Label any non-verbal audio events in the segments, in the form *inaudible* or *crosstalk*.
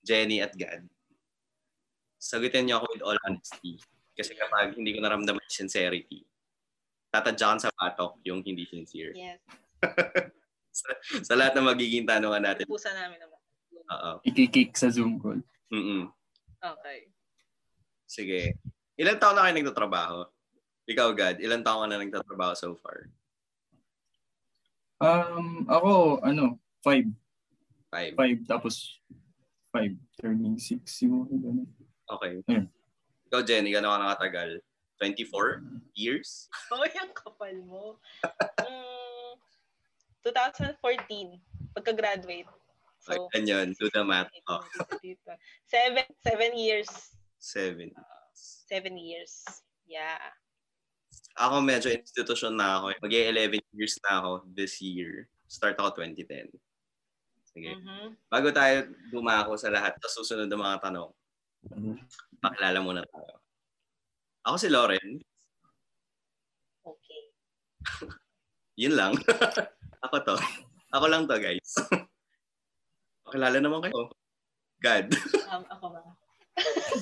Jenny at Gad, sagutin niyo ako with all honesty. Kasi kapag hindi ko naramdaman yung sincerity, tatadyakan sa patok yung hindi sincere. Yes. *laughs* sa, sa lahat ng magiging tanungan natin. Pusa namin naman. Oo. Ikikik sa Zoom call. Mm-mm. Okay. Sige. Ilan taon na kayo nagtatrabaho? Ikaw, Gad, ilan taon ka na nagtatrabaho so far? Um, ako, ano, five. Five. Five, tapos five, turning six siguro. Ganun. Okay. Ayun. Ikaw, Jenny, gano'n ka nakatagal? 24 years? *laughs* Oh, yung kapal mo. Mm, 2014, pagka-graduate. So, So, ganyan, do the math. Oh, dito. Seven, seven years. seven. Seven years. Yeah. Ako medyo institution na ako. mag 11 years na ako this year. Start ako 2010. Sige. Mhm. Bago tayo dumako sa lahat sa susunod na mga tanong, pakilala muna tayo. Ako si Lauren. Okay. *laughs* Yun lang. *laughs* ako to. Ako lang to, guys. *laughs* Pakilala naman kayo. God. Um, ako ba?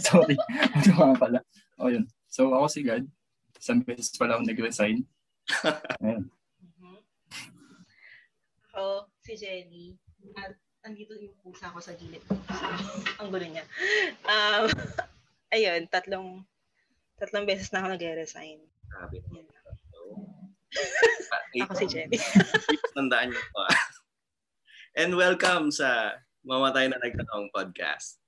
Sorry. Ano nga pala. O yun. So ako si God. Isang beses pala ako nag-resign. Ayan. Mhm. Ako, si Jenny. At andito yung pusa ko sa gilid. *laughs* Ang gulo niya. Um, *laughs* ayun, tatlong tatlong beses na ako nag-resign. Sabi Yan. Ako Ako si Jenny. Tandaan niyo po. ah. And welcome sa Mamatay na Nagtanong podcast.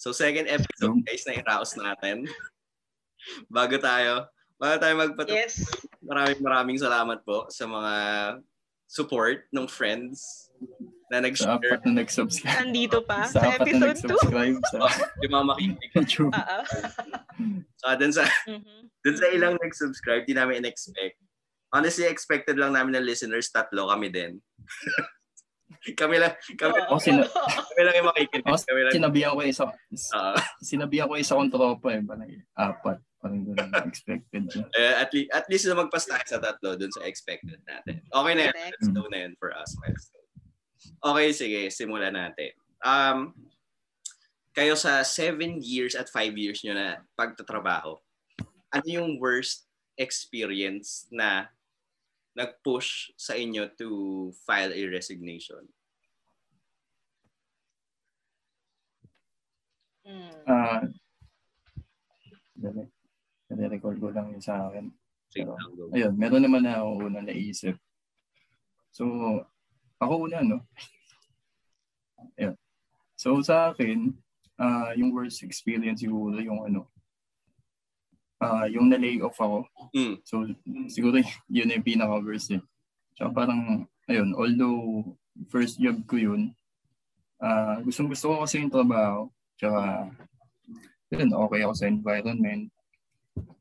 So second episode guys na iraos natin. Bago tayo, bago tayo magpatuloy, yes. maraming maraming salamat po sa mga support ng friends na Sa nag-share. apat na nag-subscribe. Nandito pa Sa sa apat na episode 2. nag-subscribe sa *laughs* Yung mga makinig. YouTube. Oo. So dun sa, Mhm. dun sa ilang nag-subscribe, di namin in-expect. Honestly, expected lang namin ng listeners, tatlo kami din. *laughs* kami lang, kami. Ako sina- *laughs* kami lang yung makikinig. Ako, Kami lang, sinabihan ko isa, Ah, sinabihan ko isa kong tropa eh. Parang apat. Parang ganun expected. Eh, at, least, at least na magpas tayo sa tatlo dun sa expected natin. Okay na yan. Correct. Let's go na yan for us. milestone. Okay, sige. Simulan natin. Um, kayo sa seven years at five years nyo na pagtatrabaho, ano yung worst experience na nag-push sa inyo to file a resignation? Mm. Ah, dali. Nare-record ko lang yung sa akin. Pero-. Ayun, meron naman na ako una naisip. So, ako una, no? Ayun. So, sa akin, ah yung worst experience siguro yung ano, ah yung na-lay off ako. Mm. So, siguro *laughs* yun yung pinaka-worst eh. So, parang, ayun, although first job ko yun, ah gustong gusto ko kasi yung trabaho. Tsaka, yun, okay ako sa environment.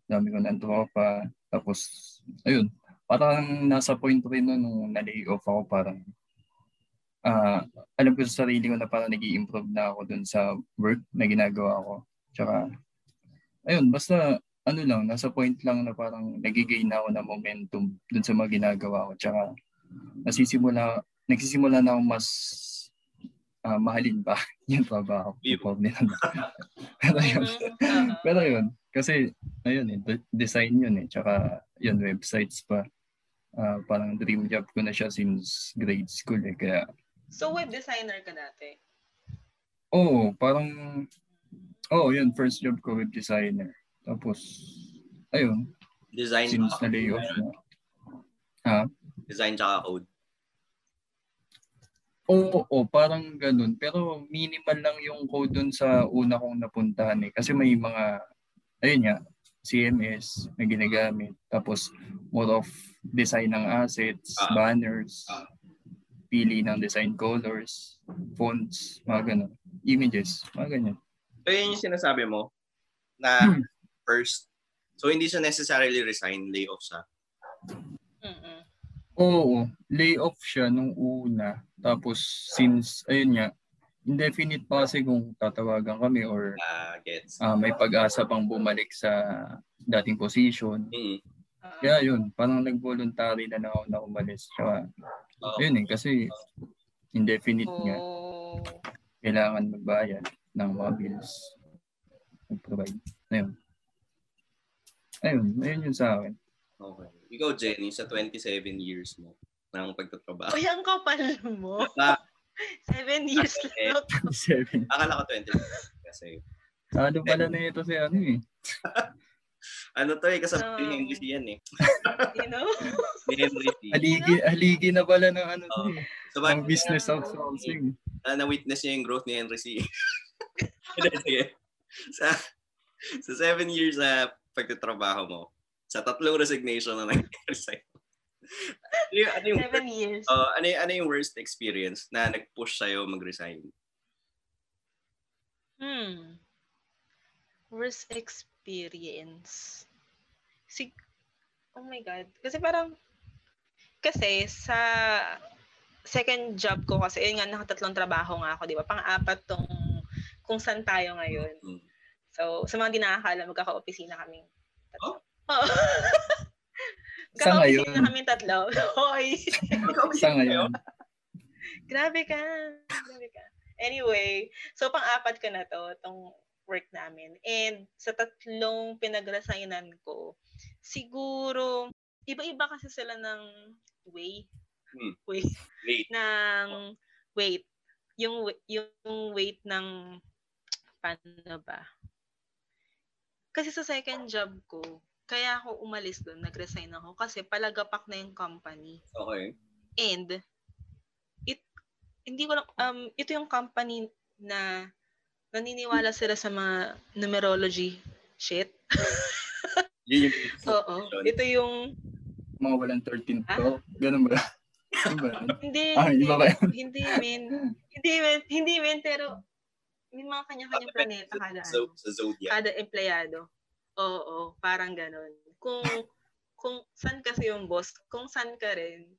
Dami ko ng tropa. Tapos, ayun, parang nasa point rin nun nung na-lay off ako, parang, ah alam ko sa sarili ko na parang nag improve na ako dun sa work na ginagawa ko. Tsaka, ayun, basta, ano lang, nasa point lang na parang nagigain na ako ng momentum dun sa mga ginagawa ko. Tsaka, nasisimula, nagsisimula na ako mas ah, mahalin pa *laughs* yung trabaho. Nila. *laughs* Pero yun, pero yun, kasi, ayun eh, de- design yun eh. Tsaka, yun, websites pa. Ah, parang dream job ko na siya since grade school eh. Kaya, So, web designer ka dati? oo, parang, oo, yun, first job ko web designer. Tapos, ayun, Design, since na off na. Ha? design tsaka code. Oo, oo, parang ganun. Pero minimal lang yung code dun sa una kong napuntahan eh. Kasi may mga, ayun nga, CMS na ginagamit. Tapos more of design ng assets, Ah. banners, Ah. Pili ng design colors, fonts, mga ganun. Images, mga ganyan. So yun yung sinasabi mo na Hmm. first. So hindi siya necessarily resign, layoff siya. Mhm. Oo, layoff siya nung una. Tapos since, ayun nga, indefinite pa kasi kung tatawagan kami or Ah, gets. ah, may pag-asa pang bumalik sa dating position. Mm. Ah. Kaya yun, parang nag-voluntary na lang ako na umalis. Tsaka. Yun eh, kasi indefinite nga. Oh. kailangan magbayad ng mga bills. Mag-provide. Ayun. Ayun, ayun yun sa akin. Okay. Ikaw, Jenny, sa 27 years mo ng pagtatrabaho. Uy, ang kapal mo. Ah, *laughs* Seven years eh. lang. *laughs* Seven. akala ko 20 kasi Ano pala na ito si ano eh. *laughs* ano to eh, kasama ni Henry yan eh. *laughs* You know? Ni Henry C. Haligi, haligi na pala ng ano to eh. So, ba, Ng business outsourcing. na, na-witness niya yung growth ni Henry C. *laughs* Sige. Sa, sa seven years sa pagtatrabaho mo, sa tatlong resignation na nangyari sa'yo, ano yung, ano yung, Seven years. uh, ano, yung, ano yung worst experience na nag-push sa'yo mag-resign? Hmm. Worst experience. Sig oh my God. Kasi parang, kasi sa second job ko kasi, yun nga, nakatatlong trabaho nga ako, di ba? Pang-apat tong kung saan tayo ngayon. Hmm. So, sa mga di nakakala, magkaka-opisina kaming tatlo. Oh? Oo. *laughs* *laughs* Sa ngayon. Magkaka-opisina kaming tatlo. Hoy! Sa ngayon. Grabe ka. Grabe ka. Anyway, so pang-apat ko na to, tong work namin. And sa tatlong pinag-resignan ko, siguro, iba-iba kasi sila ng way. Hmm. Way. Wait. Ng weight. Yung, yung weight ng, paano ba? Kasi sa second job ko, kaya ako umalis doon, nag-resign ako kasi palagapak na yung company. Okay. And it hindi ko lang um ito yung company na naniniwala sila sa mga numerology shit. *laughs* Yun yung *laughs* Oo. Ito yung Mga walang 13 Ah? to. *laughs* Ganun ba? Hindi Ah, hindi, hindi men hindi men hindi men pero may mga kanya-kanyang planeta kada So, ano, sa Zodiac. kada empleyado. Oo, parang ganun. Kung kung saan kasi yung boss, kung saan ka rin,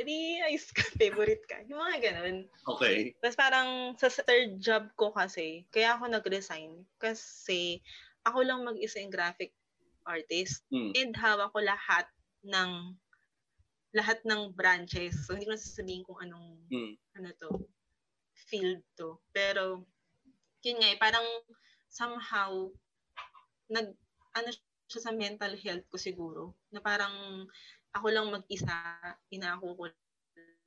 edi ayos ka, *laughs* favorite ka. Yung mga ganun. Okay. Tapos parang sa third job ko kasi, kaya ako nag-resign kasi ako lang mag-isa yung graphic artist Hmm. and hawak ko lahat ng lahat ng branches. So hindi ko na sasabihin kung anong Hmm. ano to, field to. Pero yun nga eh, parang somehow nag ano siya sa mental health ko siguro na parang ako lang mag-isa, inaako ko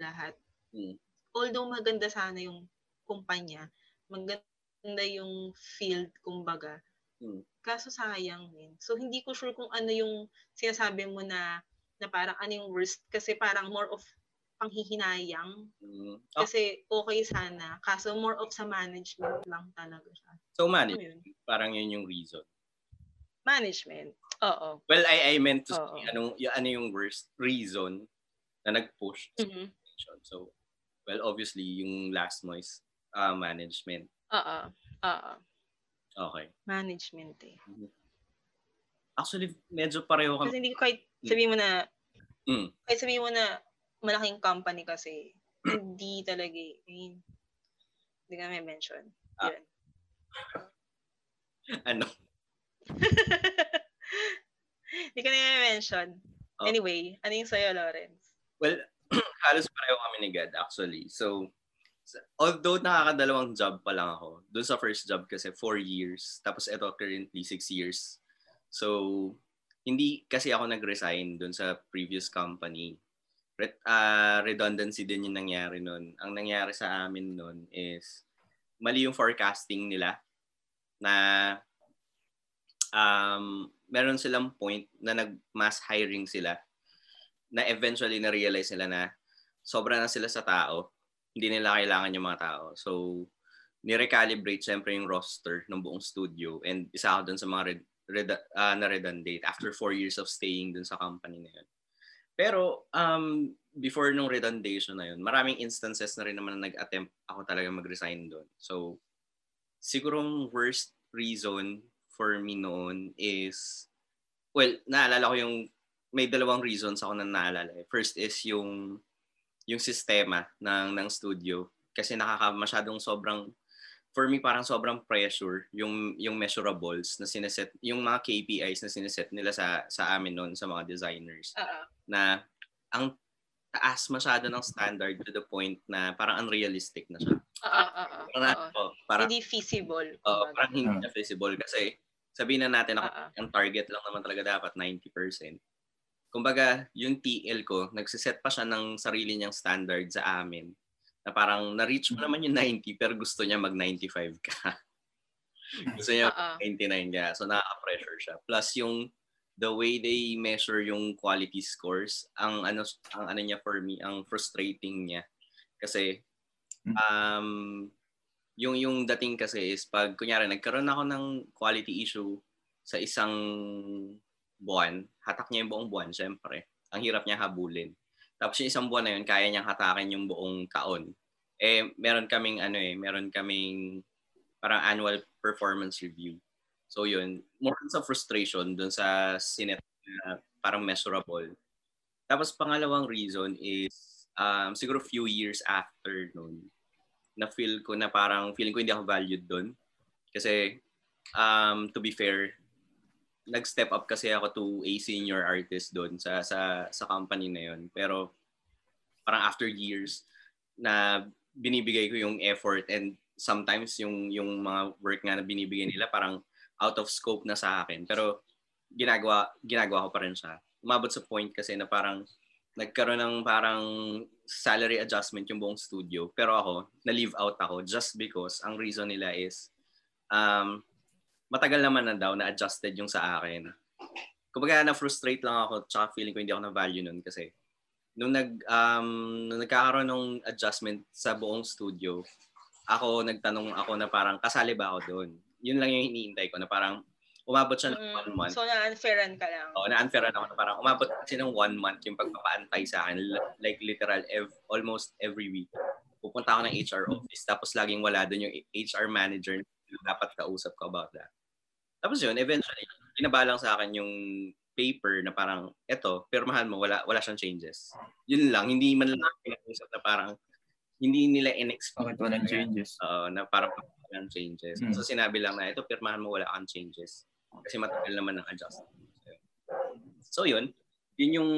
lahat Hmm. although maganda sana yung kumpanya, maganda yung field, kumbaga. Hmm. Kaso sayang din. So, hindi ko sure kung ano yung sinasabi mo na, na parang ano yung worst. Kasi parang more of panghihinayang. Hmm. Ah, Kasi okay sana. Kaso more of sa management lang talaga siya. so, manage. yun? Parang yun yung reason. Management. Oo. Well, I, I meant to Oo. say, anong, y- ano yung worst reason na nag-push sa Mhm. So, well, obviously, yung last mo is uh, management. Oo. Oo. Okay. Management eh. Actually, medyo pareho Kasi kami. hindi ko kahit sabihin mo na Mm. kahit sabihin mo na malaking company kasi, *clears throat* hindi talaga eh. I mean, hindi ka may mention. Ah. Yun. *laughs* Ano? Hindi ka na mention. Oh. Anyway, ano yung sa'yo, Lawrence? Well, *clears throat* halos pareho kami ni God actually. So, although nakakadalawang job pa lang ako, dun sa first job kasi four years, tapos ito currently six years. So, hindi kasi ako nag-resign dun sa previous company. Re- ah, redundancy din yung nangyari nun. Ang nangyari sa amin nun is mali yung forecasting nila na um, meron silang point na nag-mass hiring sila na eventually na-realize nila na sobra na sila sa tao. Hindi nila kailangan yung mga tao. So, ni-recalibrate syempre yung roster ng buong studio and isa ako dun sa mga red, red, ah, na redundant after four years of staying dun sa company na yun. Pero, um, before nung redundation na yun, maraming instances na rin naman na nag-attempt ako talaga mag-resign doon. So, sigurong worst reason for me noon is, well, naalala ko yung, may dalawang reasons ako na naalala. eh. First is yung, yung sistema ng, ng studio. Kasi nakaka masyadong sobrang, for me parang sobrang pressure yung yung measurables na sineset, yung mga KPIs na sineset nila sa sa amin noon sa mga designers Oo. na ang taas masyado ng standard to the point na parang unrealistic na siya. Oo, oo, Parang, oo. oh, parang, Hindi feasible. oh, kumbaga. parang hindi Ah. na feasible kasi sabihin na natin ako, Oo. ang target lang naman talaga dapat 90%. Kumbaga, yung TL ko, nagsiset pa siya ng sarili niyang standard sa amin na parang na-reach mo naman yung 90 pero gusto niya mag-95 ka. *laughs* gusto niya Oo. 99 ka. So, nakaka-pressure siya. Plus, yung the way they measure yung quality scores, ang ano ang ano niya for me, ang frustrating niya. Kasi um yung yung dating kasi is pag kunyari nagkaroon ako ng quality issue sa isang buwan, hatak niya yung buong buwan, syempre. Ang hirap niya habulin. Tapos yung isang buwan na yun, kaya niyang hatakin yung buong taon. Eh, meron kaming ano eh, meron kaming parang annual performance review. So yun, more sa frustration dun sa sinet na parang measurable. Tapos pangalawang reason is um, siguro few years after nun, na feel ko na parang feeling ko hindi ako valued doon. Kasi um, to be fair, nag-step up kasi ako to a senior artist doon sa sa sa company na yon. Pero parang after years na binibigay ko yung effort and sometimes yung yung mga work nga na binibigay nila parang out of scope na sa akin. Pero ginagawa ginagawa ko pa rin siya. Umabot sa point kasi na parang nagkaroon ng parang salary adjustment yung buong studio. Pero ako, na-leave out ako just because ang reason nila is um, matagal naman na daw na adjusted yung sa akin. Kumbaga na-frustrate lang ako tsaka feeling ko hindi ako na-value nun kasi nung nag um, nung nagkakaroon ng adjustment sa buong studio, ako nagtanong ako na parang kasali ba ako doon. Yun lang yung iniintay ko na parang umabot siya ng Mm, one month. So, na-unfairan ka lang. Oo, na-unfairan ako parang umabot kasi ng one month yung pagpapaantay sa akin. Like literal, ev- almost every week. Pupunta ako ng HR office tapos laging wala doon yung HR manager na dapat kausap ko about that. Tapos yun, eventually, binabalang sa akin yung paper na parang, eto, pirmahan mo, wala, wala siyang changes. Yun lang, hindi man lang pinakusap na parang, hindi nila in-explain. Bakit walang changes? Oo, na parang walang changes. Hmm. So sinabi lang na, ito, pirmahan mo, wala kang changes. Kasi matagal naman ng adjustment. So yun, yun yung,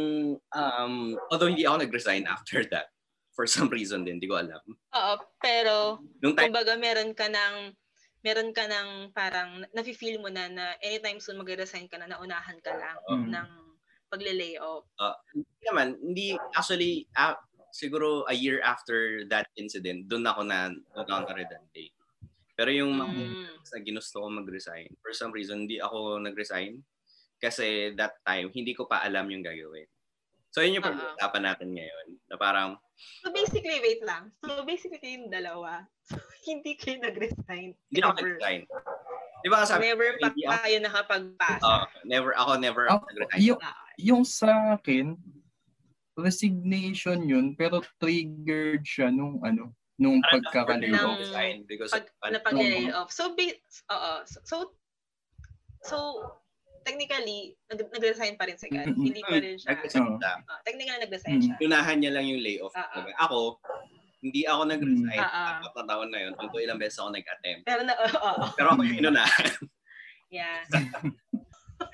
um, although hindi ako nag-resign after that, for some reason din, hindi ko alam. Oo, pero Nung time, kumbaga meron ka ng meron ka ng parang nafe-feel mo na na anytime soon magre-resign ka na naunahan ka lang Mm. ng pagle-lay off. hindi naman, hindi, actually, ah, siguro a year after that incident, doon ako na, doon ako na-redundant. Pero yung mga Mm. na ginusto ko mag-resign, for some reason, hindi ako nag-resign kasi that time, hindi ko pa alam yung gagawin. So, yun yung pag-uusapan natin ngayon. Na parang, So basically, wait lang. So basically kayong dalawa, *laughs* so, hindi kayo nag-resign. hindi ako nag-resign. Di ba sabi, Never pa kayo nakapagpasa. uh, never, ako never Ako, nag-resign. yung, yung sa akin, resignation yun, pero triggered siya nung ano, nung. Ng- resign because pag, of, na pag-lay off. So, ba- oo. So, so, so, technically, nag- nag-resign pa rin si Kat. Mm-mm. Hindi pa rin siya. nag-resign. Ah, technically, nag-resign Mm. siya. Unahan niya lang yung layoff. Talaga. Ako, hindi ako nag-resign. Apat na taon na yun. Kung ilang beses ako nag-attempt. Pero na, oo. oo. Pero ako yung inunahan. Yeah.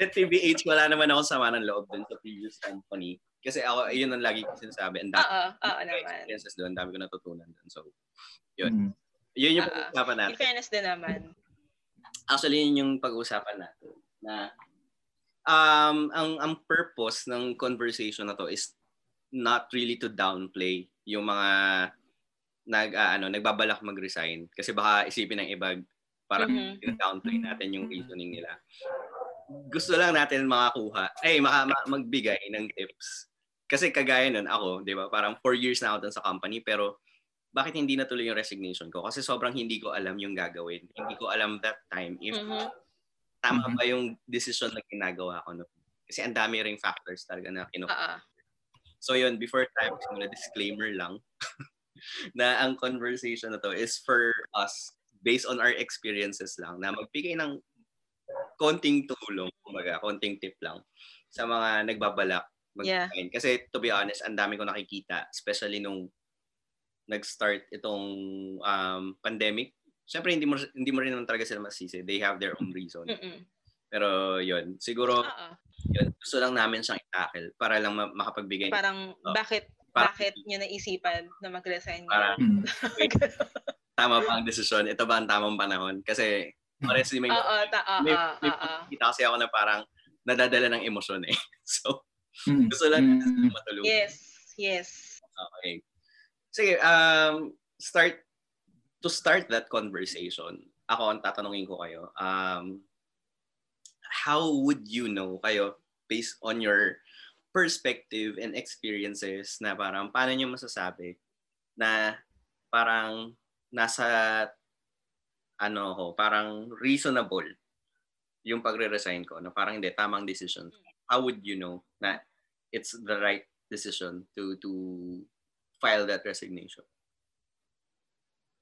At TBH, wala naman akong sama ng loob dun sa previous company. Kasi ako, yun ang lagi ko sinasabi. Dami Oo, oo naman. experiences doon. Dami ko natutunan doon. So, yun. Mm. Yun yung ah. pag-uusapan In natin. fairness din naman. Actually, yun yung pag-uusapan natin. Na, um, ang, ang purpose ng conversation na to is not really to downplay yung mga nag ah, ano nagbabalak mag-resign kasi baka isipin ng iba parang Mhm. downplay natin yung reasoning nila. Gusto lang natin makakuha, ay maka, ma- magbigay ng tips. Kasi kagaya nun ako, 'di ba? Parang four years na ako dun sa company pero bakit hindi natuloy yung resignation ko? Kasi sobrang hindi ko alam yung gagawin. Hindi ko alam that time if Mhm. tama Mhm. ba yung decision na ginagawa ko. No? Kasi ang dami ring factors talaga na kinu Oo. So yun, before tayo magsimula, disclaimer lang *laughs* na ang conversation na to is for us based on our experiences lang na magbigay ng konting tulong, kumbaga, konting tip lang sa mga nagbabalak mag Yeah. Kasi to be honest, ang dami ko nakikita, especially nung nag-start itong um, pandemic. Siyempre, hindi mo, hindi mo rin naman talaga sila masisi. They have their own reason. Mm-mm. Pero yun, siguro Oo. yun, gusto lang namin siyang i-tackle para lang ma- makapagbigay ng Parang, Oh. bakit, Para- bakit nyo naisipan na mag-resign para Mm. *laughs* tama ba ang desisyon? Ito ba ang tamang panahon? Kasi honestly, may, Oo, ta- oo, may, oo, may oo. kita kasi ako na parang nadadala ng emosyon eh. *laughs* So, Mm. gusto lang Mm. matulog. Yes, yes. Okay. Sige, um, start, to start that conversation, ako ang tatanungin ko kayo, um, how would you know kayo, based on your perspective and experiences, na parang paano nyo masasabi na parang nasa ano ko, parang reasonable yung pagre-resign ko, na parang hindi, tamang decision. How would you know na it's the right decision to to file that resignation?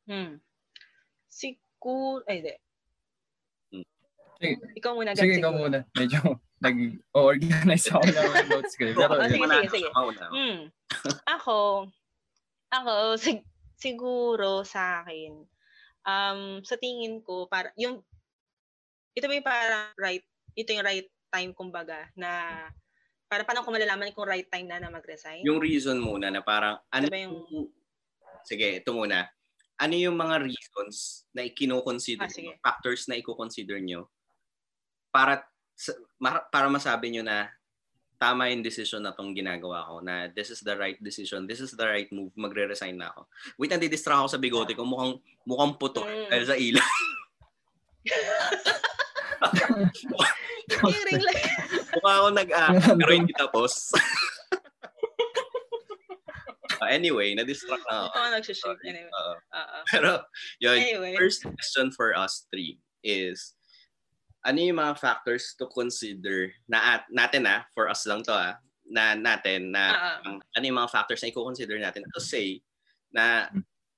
Hmm. Siguro, ay, hindi. Hmm. Sige, Ikaw muna, sige ikaw muna. Medyo *laughs* nag-organize ako ng notes ko. Pero Oh, sige, sige, sige. Hmm. Ako, ako, sig- siguro sa akin, um, sa tingin ko, para, yung, ito ba yung parang right, ito yung right time, kumbaga, na, para paano ko malalaman kung right time na na mag-resign? Yung reason muna na parang ano Ano ba yung-. Sige, ito muna. Ano yung mga reasons na ikino-consider, Ah, nyo, factors na i-consider nyo para para masabi nyo na tama yung decision na tong ginagawa ko, na this is the right decision, this is the right move, magre-resign na ako. Wait, nandidistra ako sa bigote ko, mukhang, mukhang puto Mm. dahil sa ilaw. *laughs* yung ring light. *laughs* Mukha ako nag ah, *laughs* pero hindi tapos. *laughs* Ah, anyway, na-distract na Ito ako. nag-shoot. Anyway. Oo. pero, yun, Anyway. first question for us three is, ano yung mga factors to consider na at, natin ah, for us lang to ah, na natin na ang- ano yung mga factors na i-consider natin to say na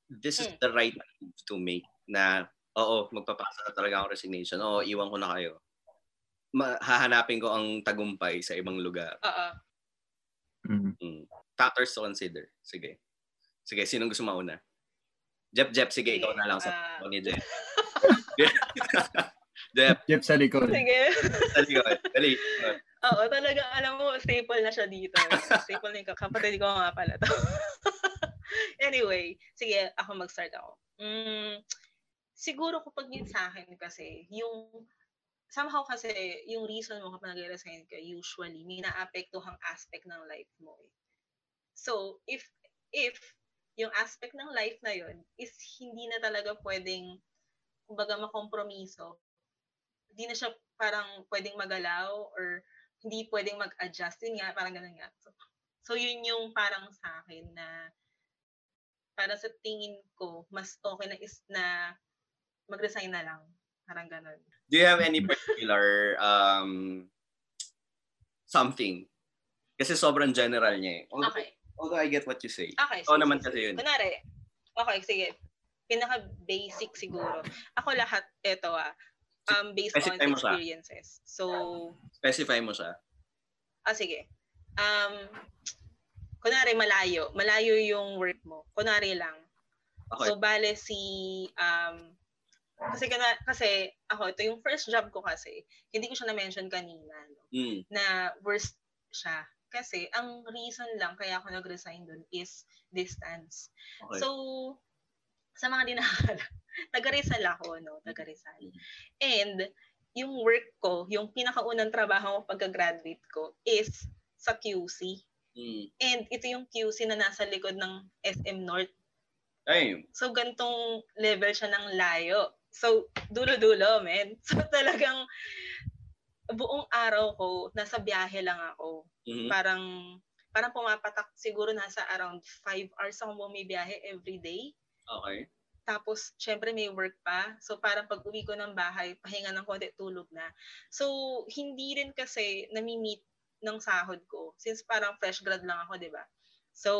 this is Hmm. the right move to make na oo, magpapasa na talaga ako resignation. Oo, iwan ko na kayo. Ma- hahanapin ko ang tagumpay sa ibang lugar. Oo. Mm. Mm. Factors to consider. Sige. Sige, sinong gusto mauna? Jep, Jep, sige, ikaw na lang sa Ah. ni Jep. Jep, Jeff sa likod. Sige. dali ko. Dali. Oo, talaga, alam mo, staple na siya dito. Staple na yung kapatid ko nga pala to. *laughs* anyway, sige, ako mag-start ako. Mm, siguro kapag yun sa akin kasi, yung, somehow kasi, yung reason mo kapag nag-resign ka, usually, may naapektuhang aspect ng life mo. Eh. So, if, if, yung aspect ng life na yun is hindi na talaga pwedeng, kumbaga, makompromiso, hindi na siya parang pwedeng magalaw or hindi pwedeng mag-adjust. Yun nga, parang ganun nga. So, so yun yung parang sa akin na para sa tingin ko, mas okay na is na mag-resign na lang. Parang ganun. Do you have any particular um something? Kasi sobrang general niya eh. Although, Okay. although I get what you say. Okay. Oo sige, naman kasi yun. Kunwari, okay, sige. Pinaka-basic siguro. Ako lahat, eto ah, um, based on Specify siya. experiences. So, Specify mo siya. Ah, sige. Um, kunwari, malayo. Malayo yung work mo. Kunwari lang. Okay. So, bale si, um, kasi, kana, kasi ako, ito yung first job ko kasi, hindi ko siya na-mention kanina, no? Mm. na worst siya. Kasi, ang reason lang kaya ako nag-resign dun is distance. Okay. So, sa mga di nakakala, *laughs* taga-Rizal ako, no? Taga-Rizal. And, yung work ko, yung pinakaunang trabaho ko pagka-graduate ko is sa QC. Mm. And ito yung QC na nasa likod ng SM North. Ay, So, gantong level siya ng layo. So, dulo-dulo, men. *laughs* So, talagang buong araw ko, nasa biyahe lang ako. mhm. Parang, parang pumapatak siguro nasa around 5 hours ako bumibiyahe every day. okay. Tapos, syempre may work pa. So, parang pag uwi ko ng bahay, pahinga ng konti, tulog na. So, hindi rin kasi nami-meet ng sahod ko. Since parang fresh grad lang ako, di ba? So,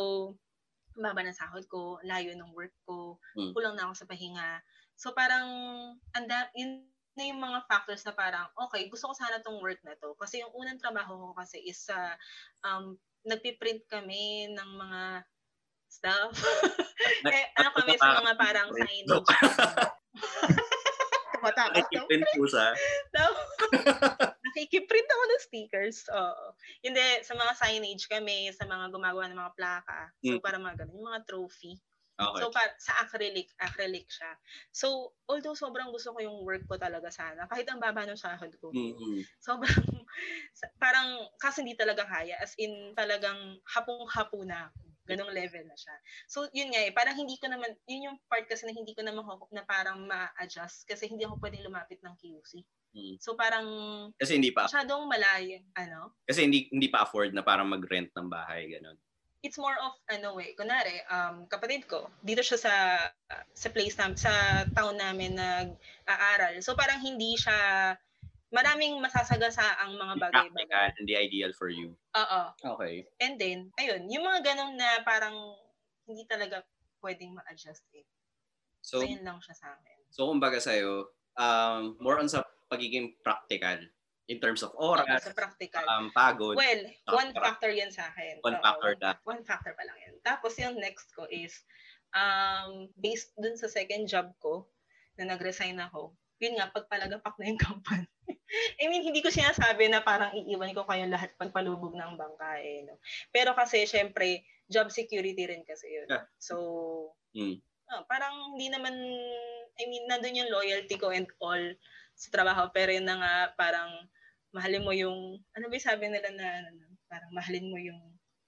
baba ng sahod ko, layo ng work ko, Hmm. kulang na ako sa pahinga. So, parang, anda, yun na yung mga factors na parang, okay, gusto ko sana tong work na to. Kasi yung unang trabaho ko kasi is sa, um, nagpiprint kami ng mga stuff. *laughs* eh, ano kami sa mga parang signage. *laughs* Tumatakot daw. Nakikiprint po daw. *laughs* Nakikiprint ako ng stickers. Oo. Hindi, sa mga signage kami, sa mga gumagawa ng mga plaka. So, Mm. para mga ganun, yung mga trophy. Okay. So, pa, sa acrylic, acrylic siya. So, although sobrang gusto ko yung work ko talaga sana, kahit ang baba ng sahod ko, Mhm. sobrang, *laughs* parang, kasi hindi talaga kaya. As in, talagang hapong-hapo na ako. Ganong level na siya. So, yun nga eh, parang hindi ko naman, yun yung part kasi na hindi ko naman na parang ma-adjust kasi hindi ako pwedeng lumapit ng QC. Mm. So, parang, Kasi hindi pa masyadong malayo, ano, kasi hindi hindi pa afford na parang mag-rent ng bahay ganun. It's more of ano eh kunare um kapatid ko dito siya sa sa place nam sa town namin nag-aaral. So parang hindi siya maraming masasagasa ang mga bagay-bagay. hindi ideal for you. oo. Okay. and then ayun yung mga ganong na parang hindi talaga pwedeng ma-adjust eh. So, So yun lang siya sa akin. so kumbaga sa um more on sa pagiging practical in terms of oras, sa practical um pagod. Well, Ah, one factor yan sa akin. One Oo, factor lang. One factor pa lang yan. Tapos yung next ko is, um, based dun sa second job ko, na nag-resign ako, yun nga, pagpalagapak na yung *laughs* company. I mean, hindi ko sinasabi na parang iiwan ko kayo lahat pagpalubog ng bangka eh. No? Pero kasi, syempre, job security rin kasi yun. Yeah. So, Mm. ah, parang hindi naman, I mean, nandun yung loyalty ko and all sa trabaho. Pero yun na nga, parang mahalin mo yung, ano ba yung sabi nila na, ano, parang mahalin mo yung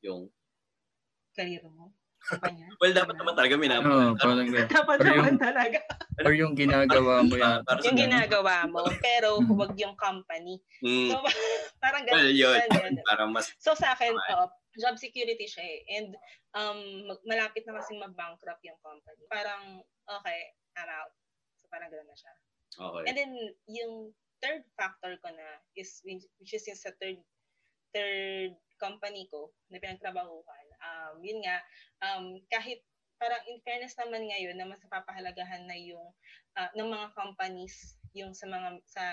Yung career mo. *laughs* Kumpanya. well dapat naman talaga minamahal. parang ganun. *laughs* Dapat Pero naman yung- talaga. Or yung ginagawa mo yan. Para Yung ginagawa mo, pero Mm. huwag yung company. Mm. So, *laughs* parang Well, ganun. yun. ganun. Parang mas So, sa akin, Okay. oo, job security siya eh. And um, malapit na kasing mag-bankrupt yung company. Parang, okay, I'm out. So, parang ganun na siya. okay. And then, yung third factor ko na is, which is yung sa third, third company ko na pinagtrabahuhan, um, yun nga, um, kahit parang in fairness naman ngayon na mas napapahalagahan na yung ah, ng mga companies yung sa mga sa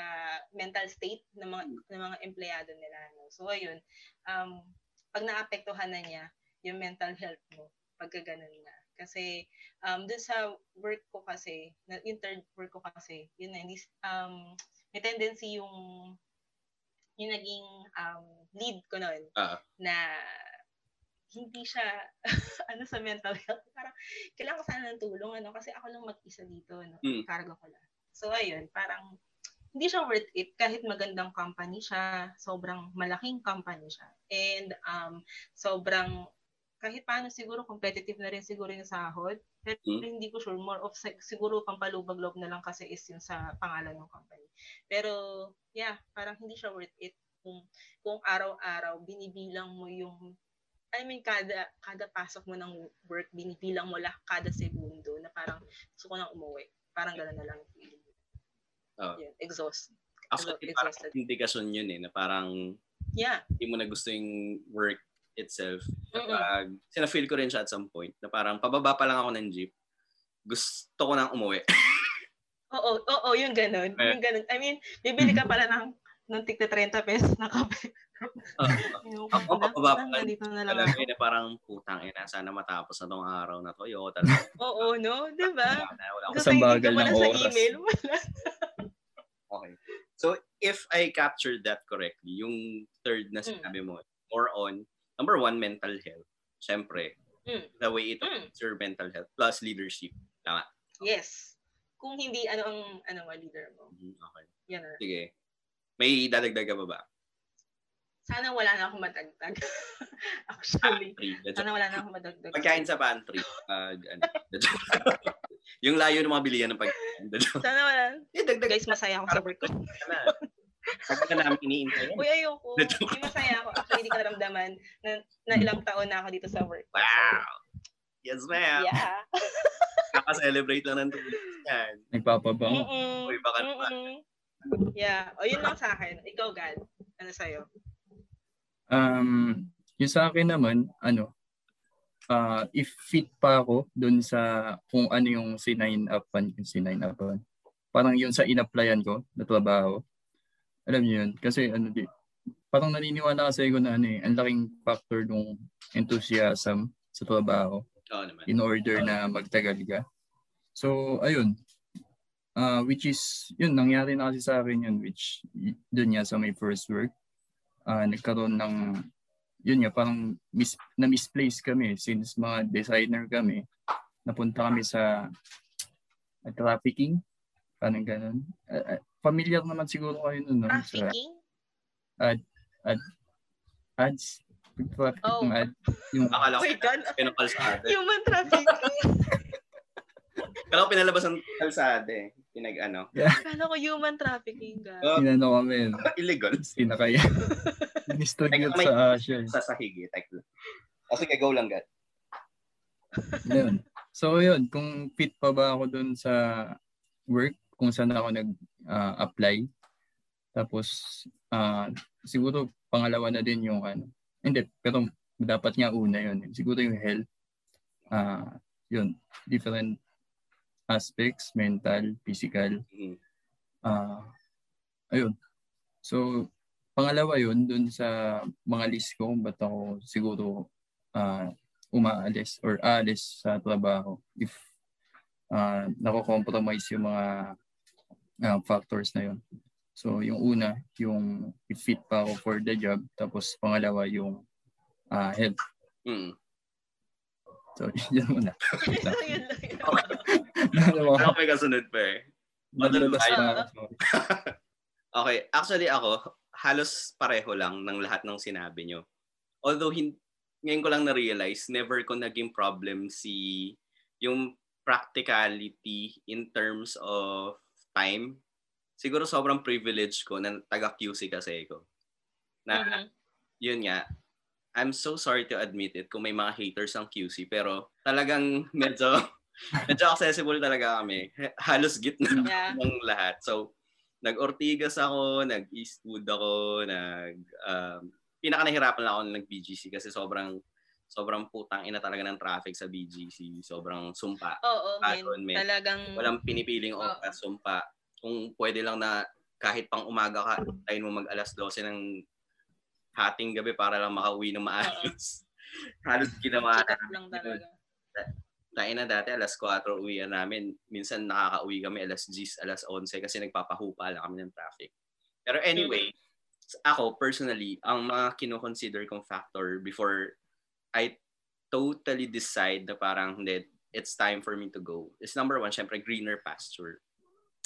mental state ng mga ng mga empleyado nila no. So ayun, um pag naapektuhan na niya yung mental health mo pagka ganun na. Kasi um dun sa work ko kasi, na, yung third work ko kasi, yun na, um, may tendency yung yung naging um, lead ko noon Ah. na hindi siya *laughs* ano sa mental health. Parang kailangan ko sana ng tulong ano kasi ako lang mag-isa dito no. Mm. Karga ko lang. So ayun, parang hindi siya worth it kahit magandang company siya, sobrang malaking company siya. And um sobrang kahit paano siguro competitive na rin siguro yung sahod. Pero Mm. hindi ko sure more of sig- siguro pampalubag-loob na lang kasi is yung sa pangalan ng company. Pero yeah, parang hindi siya worth it kung kung araw-araw binibilang mo yung I mean, kada, kada pasok mo ng work, binibilang mo lang kada segundo na parang gusto ko nang umuwi. Parang gano'n na lang. Oh. Yun, exhaust. Actually, parang exhausted. indikasyon yun eh, na parang Yeah. hindi mo na gusto yung work itself. Kapag, kasi na-feel ko rin siya at some point, na parang pababa pa lang ako ng jeep, gusto ko nang umuwi. *laughs* Oo, oo, yung gano'n. Eh. Yung gano'n. I mean, bibili ka pala ng ng tigta 30 pesos na kape. *laughs* Yung Ako, pababa pa lang, nandito na lang Alam ako. na parang putang ina, sana matapos na tong araw na to. Yo, talaga. *laughs* Oo, no? Diba? Wala wala Isang bagal ng sa oras. email. Wala. Okay. So, if I captured that correctly, yung third na Mm. sinabi mo, more on, number one, mental health. Siyempre, Mm. the way it Mm. affects your mental health, plus leadership. Tama. Yes. Kung hindi, ano ang ano mo, leader mo? Mhm, Okay. Yan na. Sige. May dadagdag ka ba ba? Sana wala na akong madagdag. *laughs* Actually. Pantry. Sana wala na akong madagdag. Pagkain sa pantry. Pag, ano, *laughs* yung layo ng mga bilihan ng pagkain. Sana wala. Eh, dagdag Guys, masaya ako sa work ko. Ka na. Namin iniintay yan. Uy, ayoko. *laughs* Hindi masaya ako. Actually, hindi ko naramdaman na, na ilang taon na ako dito sa work. ko. So, Wow! Yes, ma'am. yeah. *laughs* Kaka-celebrate lang ng weeks yan. Nagpapabango. Mm-mm. Uy, baka naman. Yeah. O, yun lang sa akin. Ikaw, Gad. Ano sa'yo? Um, yung sa akin naman, ano, uh, if fit pa ako dun sa kung ano yung sinign upan, yung sinign upan. Parang yun sa in-applyan ko na trabaho. Alam niyo yun, kasi ano di, parang naniniwala kasi ako na ano eh, ang laking factor ng enthusiasm sa trabaho Oo naman. in order na magtagal ka. So, ayun. Uh, which is, yun, nangyari na kasi sa akin yun, which, dun nga sa my first work, uh, nagkaroon ng, yun nga, parang mis, na-misplace kami since mga designer kami. napunta kami sa uh, trafficking. Parang ganun. Uh, uh, familiar naman siguro kayo nun, no? Trafficking? Sa ad, ad, ads. Traffic Oh. ng ad. Yung, Akala ko Wait, God. pinapalsada. Human trafficking. Kala ko pinalabas ng kalsada eh. Pinag ano. Akala ko human trafficking, God. Oh, inano kami. illegal. Pinakaya. *laughs* Distribute May- sa Asia. Sa sahig eh. Tek lang. O sige, go lang, God. Yun. So yun, kung fit pa ba ako dun sa work, kung saan ako nag-apply. Tapos ah, siguro pangalawa na din yung ano. Hindi, pero dapat nga una yun. Siguro yung health. ah yun, different aspects, mental, physical. Ah ayun. So, pangalawa yun, dun sa mga list ko, kung ba't ako siguro ah umaalis or aalis sa trabaho if uh, nako-compromise yung mga ah, factors na yun. So, yung una, yung fit pa ako for the job. Tapos, pangalawa, yung ah health. Mm. So, *laughs* yun muna. *laughs* Yun lang, yun lang. Ano Pero may kasunod pa eh. Madalas na ako. Okay, actually ako, halos pareho lang ng lahat ng sinabi nyo. Although, hin- ngayon ko lang na-realize, never ko naging problem si yung practicality in terms of time. Siguro sobrang privilege ko na taga-QC kasi ko. Na, Mhm. yun nga, I'm so sorry to admit it kung may mga haters ang QC, pero talagang medyo, *laughs* medyo accessible talaga kami. Halos gitna Yeah. *laughs* ng lahat. So, nag-Ortigas ako, nag-Eastwood ako, nag um, pinaka nahirapan lang ako nung nag-BGC kasi sobrang sobrang putang ina talaga ng traffic sa BGC. Sobrang sumpa. Oo, men. Aton, men. Talagang, Walang pinipiling Oo. oras, sumpa. Kung pwede lang na kahit pang umaga ka, tayo mo mag alas 12 ng hating gabi para lang makauwi ng maayos. *laughs* Halos ginawa na. Tayo na dati, alas 4 uwian namin. Minsan nakaka-uwi kami alas 10, alas 11 kasi nagpapahupa lang kami ng traffic. Pero anyway, ako personally, ang mga kinoconsider kong factor before I totally decide na parang hindi, it's time for me to go is number one, syempre greener pasture.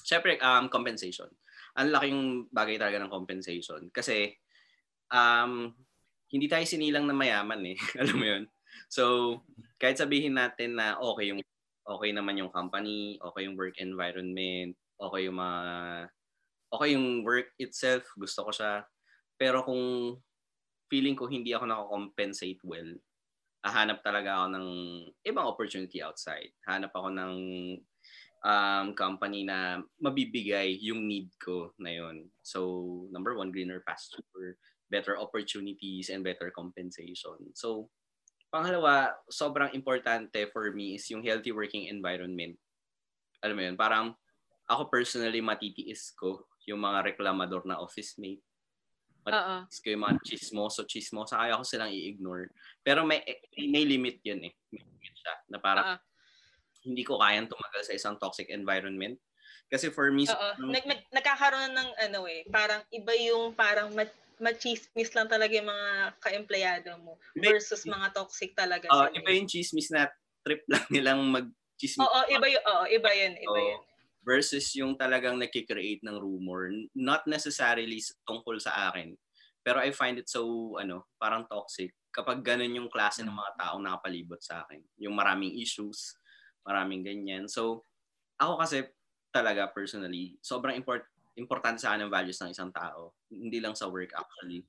Syempre, um, compensation. Ang laking bagay talaga ng compensation. Kasi, um, hindi tayo sinilang na mayaman eh. *laughs* Alam mo yun? So, kahit sabihin natin na okay yung okay naman yung company, okay yung work environment, okay yung mga okay yung work itself, gusto ko siya. Pero kung feeling ko hindi ako nako-compensate well, hahanap talaga ako ng ibang opportunity outside. Hanap ako ng um, company na mabibigay yung need ko na yun. So, number one, greener pasture, better opportunities, and better compensation. So, pangalawa, sobrang importante for me is yung healthy working environment. Alam mo yun, parang ako personally matitiis ko yung mga reklamador na office mate. Oo. Matitiis ko yung mga chismoso, chismosa, kaya ko silang i-ignore. Pero may, may limit yun eh. May limit siya na parang Oo. hindi ko kayang tumagal sa isang toxic environment. Kasi for me, Oo. sobrang- Nag, nag, nagkakaroon ng ano eh, parang iba yung parang ma- machismis lang talaga yung mga ka-empleyado mo versus mga toxic talaga Ah, sila. iba yung chismis na trip lang *laughs* nilang mag-chismis. Oo, iba yun. Oo, iba yun. Iba Oo. yun. Versus yung talagang nakikreate ng rumor. Not necessarily tungkol sa akin. Pero I find it so, ano, parang toxic kapag ganun yung klase ng mga taong nakapalibot sa akin. Yung maraming issues, maraming ganyan. So, ako kasi talaga personally, sobrang import importante sa akin ang values ng isang tao. Hindi lang sa work actually.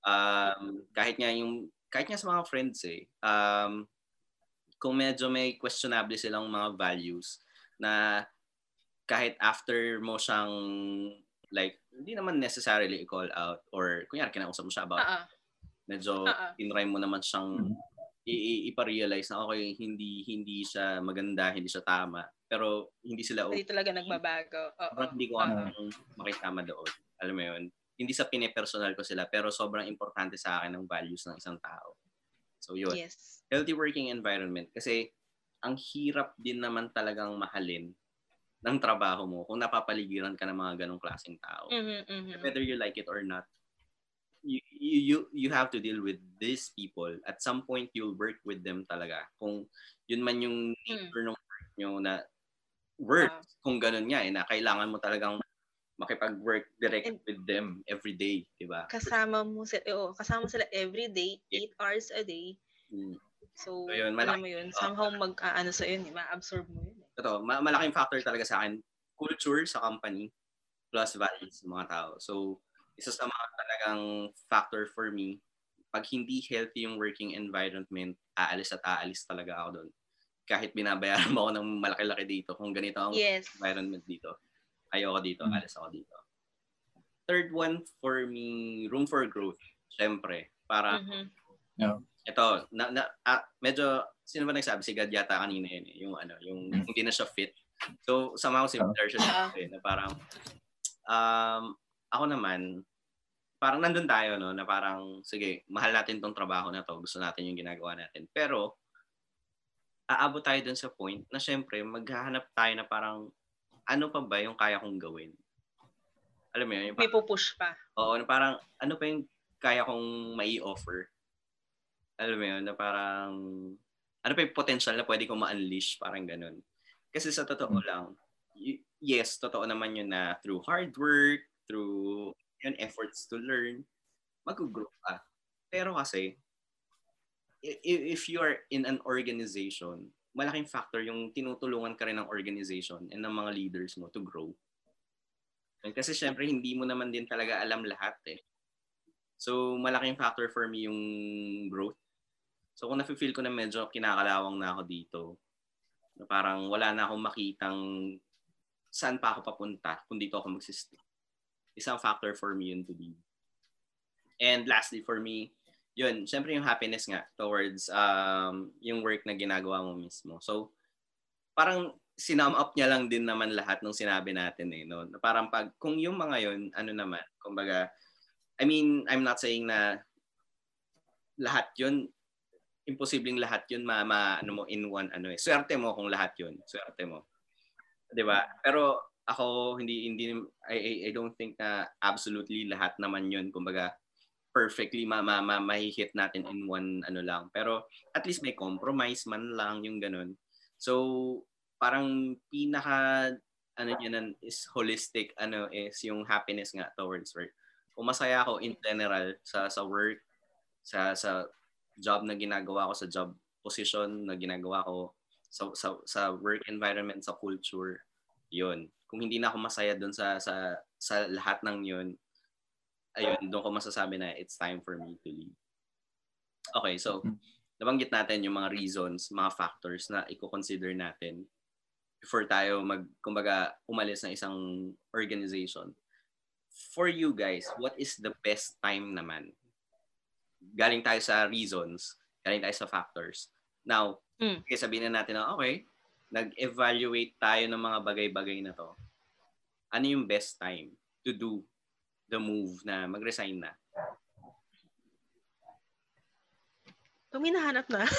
Um, kahit nga yung kahit nga sa mga friends eh. Um, kung medyo may questionable silang mga values na kahit after mo siyang like hindi naman necessarily i-call out or kunyari kinausap mo siya about Oo. medyo Oo. tinry mo naman siyang i- i- ipa-realize na okay hindi hindi siya maganda hindi siya tama pero hindi sila Hindi talaga nagbabago. Oo. hindi ko kayang makitama doon. Alam mo yun? Hindi sa pine-personal ko sila, pero sobrang importante sa akin ng values ng isang tao. So yun. Yes. Healthy working environment. Kasi ang hirap din naman talagang mahalin ng trabaho mo kung napapaligiran ka ng mga ganong klaseng tao. Mhm, mhm. Whether you like it or not, you, you you have to deal with these people. At some point, you'll work with them talaga. Kung yun man yung nature ng work nyo na work, uh, kung ganun nga eh, na kailangan mo talagang makipag-work direct And, with them every day, di ba? Kasama mo sila, oh, kasama sila every day, 8 hours a day. Hmm. So, so yun, malaki, mo yun, somehow mag-ano sa yun, ma-absorb mo yun. Ito, ma- malaking factor talaga sa akin, culture sa company plus values ng mga tao. So, isa sa mga talagang factor for me, pag hindi healthy yung working environment, aalis at aalis talaga ako doon. Kahit binabayaran mo ako ng malaki-laki dito, kung ganito ang yes. environment dito, ayoko dito, mm. alis ako dito. Third one for me, room for growth. Siyempre, para mm-hmm. yeah. Ito, na, na, ah, medyo, sino ba nagsabi? Si Gad yata kanina yun, eh, yung ano, yung mm. hindi na siya fit. So, somehow similar siya uh eh, na parang, um, ako naman, parang nandun tayo, no, na parang, sige, mahal natin tong trabaho na to, gusto natin yung ginagawa natin. Pero, aabot tayo dun sa point na syempre, maghahanap tayo na parang, ano pa ba yung kaya kong gawin? Alam mo yun? Yung May pupush pa. Oo, na parang ano pa yung kaya kong mai-offer? Alam mo yun, na parang ano pa yung potential na pwede kong ma-unleash? Parang ganun. Kasi sa totoo hmm. lang, y- yes, totoo naman yun na through hard work, through yun, efforts to learn, mag-grow ka. Pero kasi, if you are in an organization malaking factor yung tinutulungan ka rin ng organization and ng mga leaders mo to grow. Kasi syempre, hindi mo naman din talaga alam lahat eh. So, malaking factor for me yung growth. So, kung nafe-feel ko na medyo kinakalawang na ako dito, na parang wala na akong makitang saan pa ako papunta kung dito ako magsistick. Isang factor for me yun to be. And lastly, for me, yun, syempre yung happiness nga towards um, yung work na ginagawa mo mismo. So, parang sinum up niya lang din naman lahat ng sinabi natin eh. No? Parang pag, kung yung mga yun, ano naman, kumbaga, I mean, I'm not saying na lahat yun, imposibleng lahat yun ma, ma ano mo in one ano eh. Swerte mo kung lahat yun. Swerte mo. 'Di ba? Pero ako hindi hindi I, I don't think na absolutely lahat naman yun kumbaga perfectly ma, ma, ma mahihit natin in one ano lang. Pero at least may compromise man lang yung ganun. So parang pinaka ano niya is holistic ano is yung happiness nga towards work. Kung masaya ako in general sa sa work, sa sa job na ginagawa ko, sa job position na ginagawa ko, sa sa, sa work environment, sa culture, yun. Kung hindi na ako masaya doon sa sa sa lahat ng yun, ayun, doon ko masasabi na it's time for me to leave. Okay, so mm-hmm. nabanggit natin yung mga reasons, mga factors na i-consider natin before tayo mag, kumbaga, umalis ng isang organization. For you guys, what is the best time naman? Galing tayo sa reasons, galing tayo sa factors. Now, mm. okay, sabihin na natin na, okay, nag-evaluate tayo ng mga bagay-bagay na to. Ano yung best time to do the move na mag-resign na? Tuminahanap na. *laughs*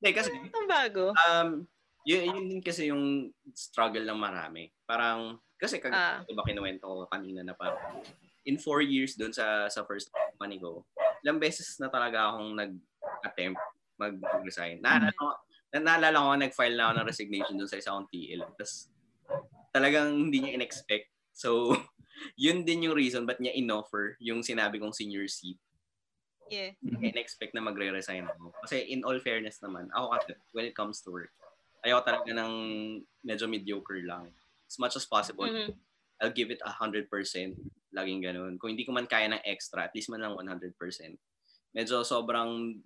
Hindi, kasi... Ang bago. Um, yun, yun din kasi yung struggle ng marami. Parang, kasi kag ah. ba kinuwento ko kanina na parang in four years doon sa sa first company ko, ilang beses na talaga akong nag-attempt mag-resign. Naalala ko, naalala ko nag-file na ako ng resignation doon sa isang TL. Tapos talagang hindi niya in-expect So, *laughs* yun din yung reason ba't niya inoffer yung sinabi kong senior seat. Yeah. In-expect na magre-resign ako. Kasi in all fairness naman, ako kasi, when it comes to work, ayaw talaga ng medyo mediocre lang. As much as possible, mm-hmm. I'll give it 100%. Laging ganun. Kung hindi ko man kaya ng extra, at least man lang 100%. Medyo sobrang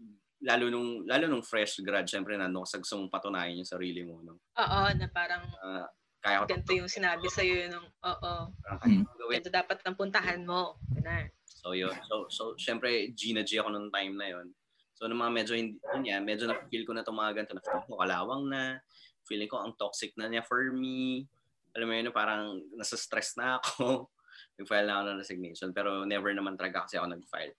lalo nung lalo nung fresh grad, syempre na nung sagsong patunayan yung sarili mo no. Oo, na parang uh, kaya ko Ganito yung sinabi sa iyo nung, oo. Hmm. Ganito dapat ng puntahan mo. Ganun. So yun. So, so syempre, G na G ako nung time na yon. So nung mga medyo hindi niya, medyo na-feel ko na itong mga ganito na feeling ko kalawang na, feeling ko ang toxic na niya for me. Alam mo yun, parang nasa stress na ako. Nag-file na ako ng resignation. Pero never naman talaga kasi ako nag-file.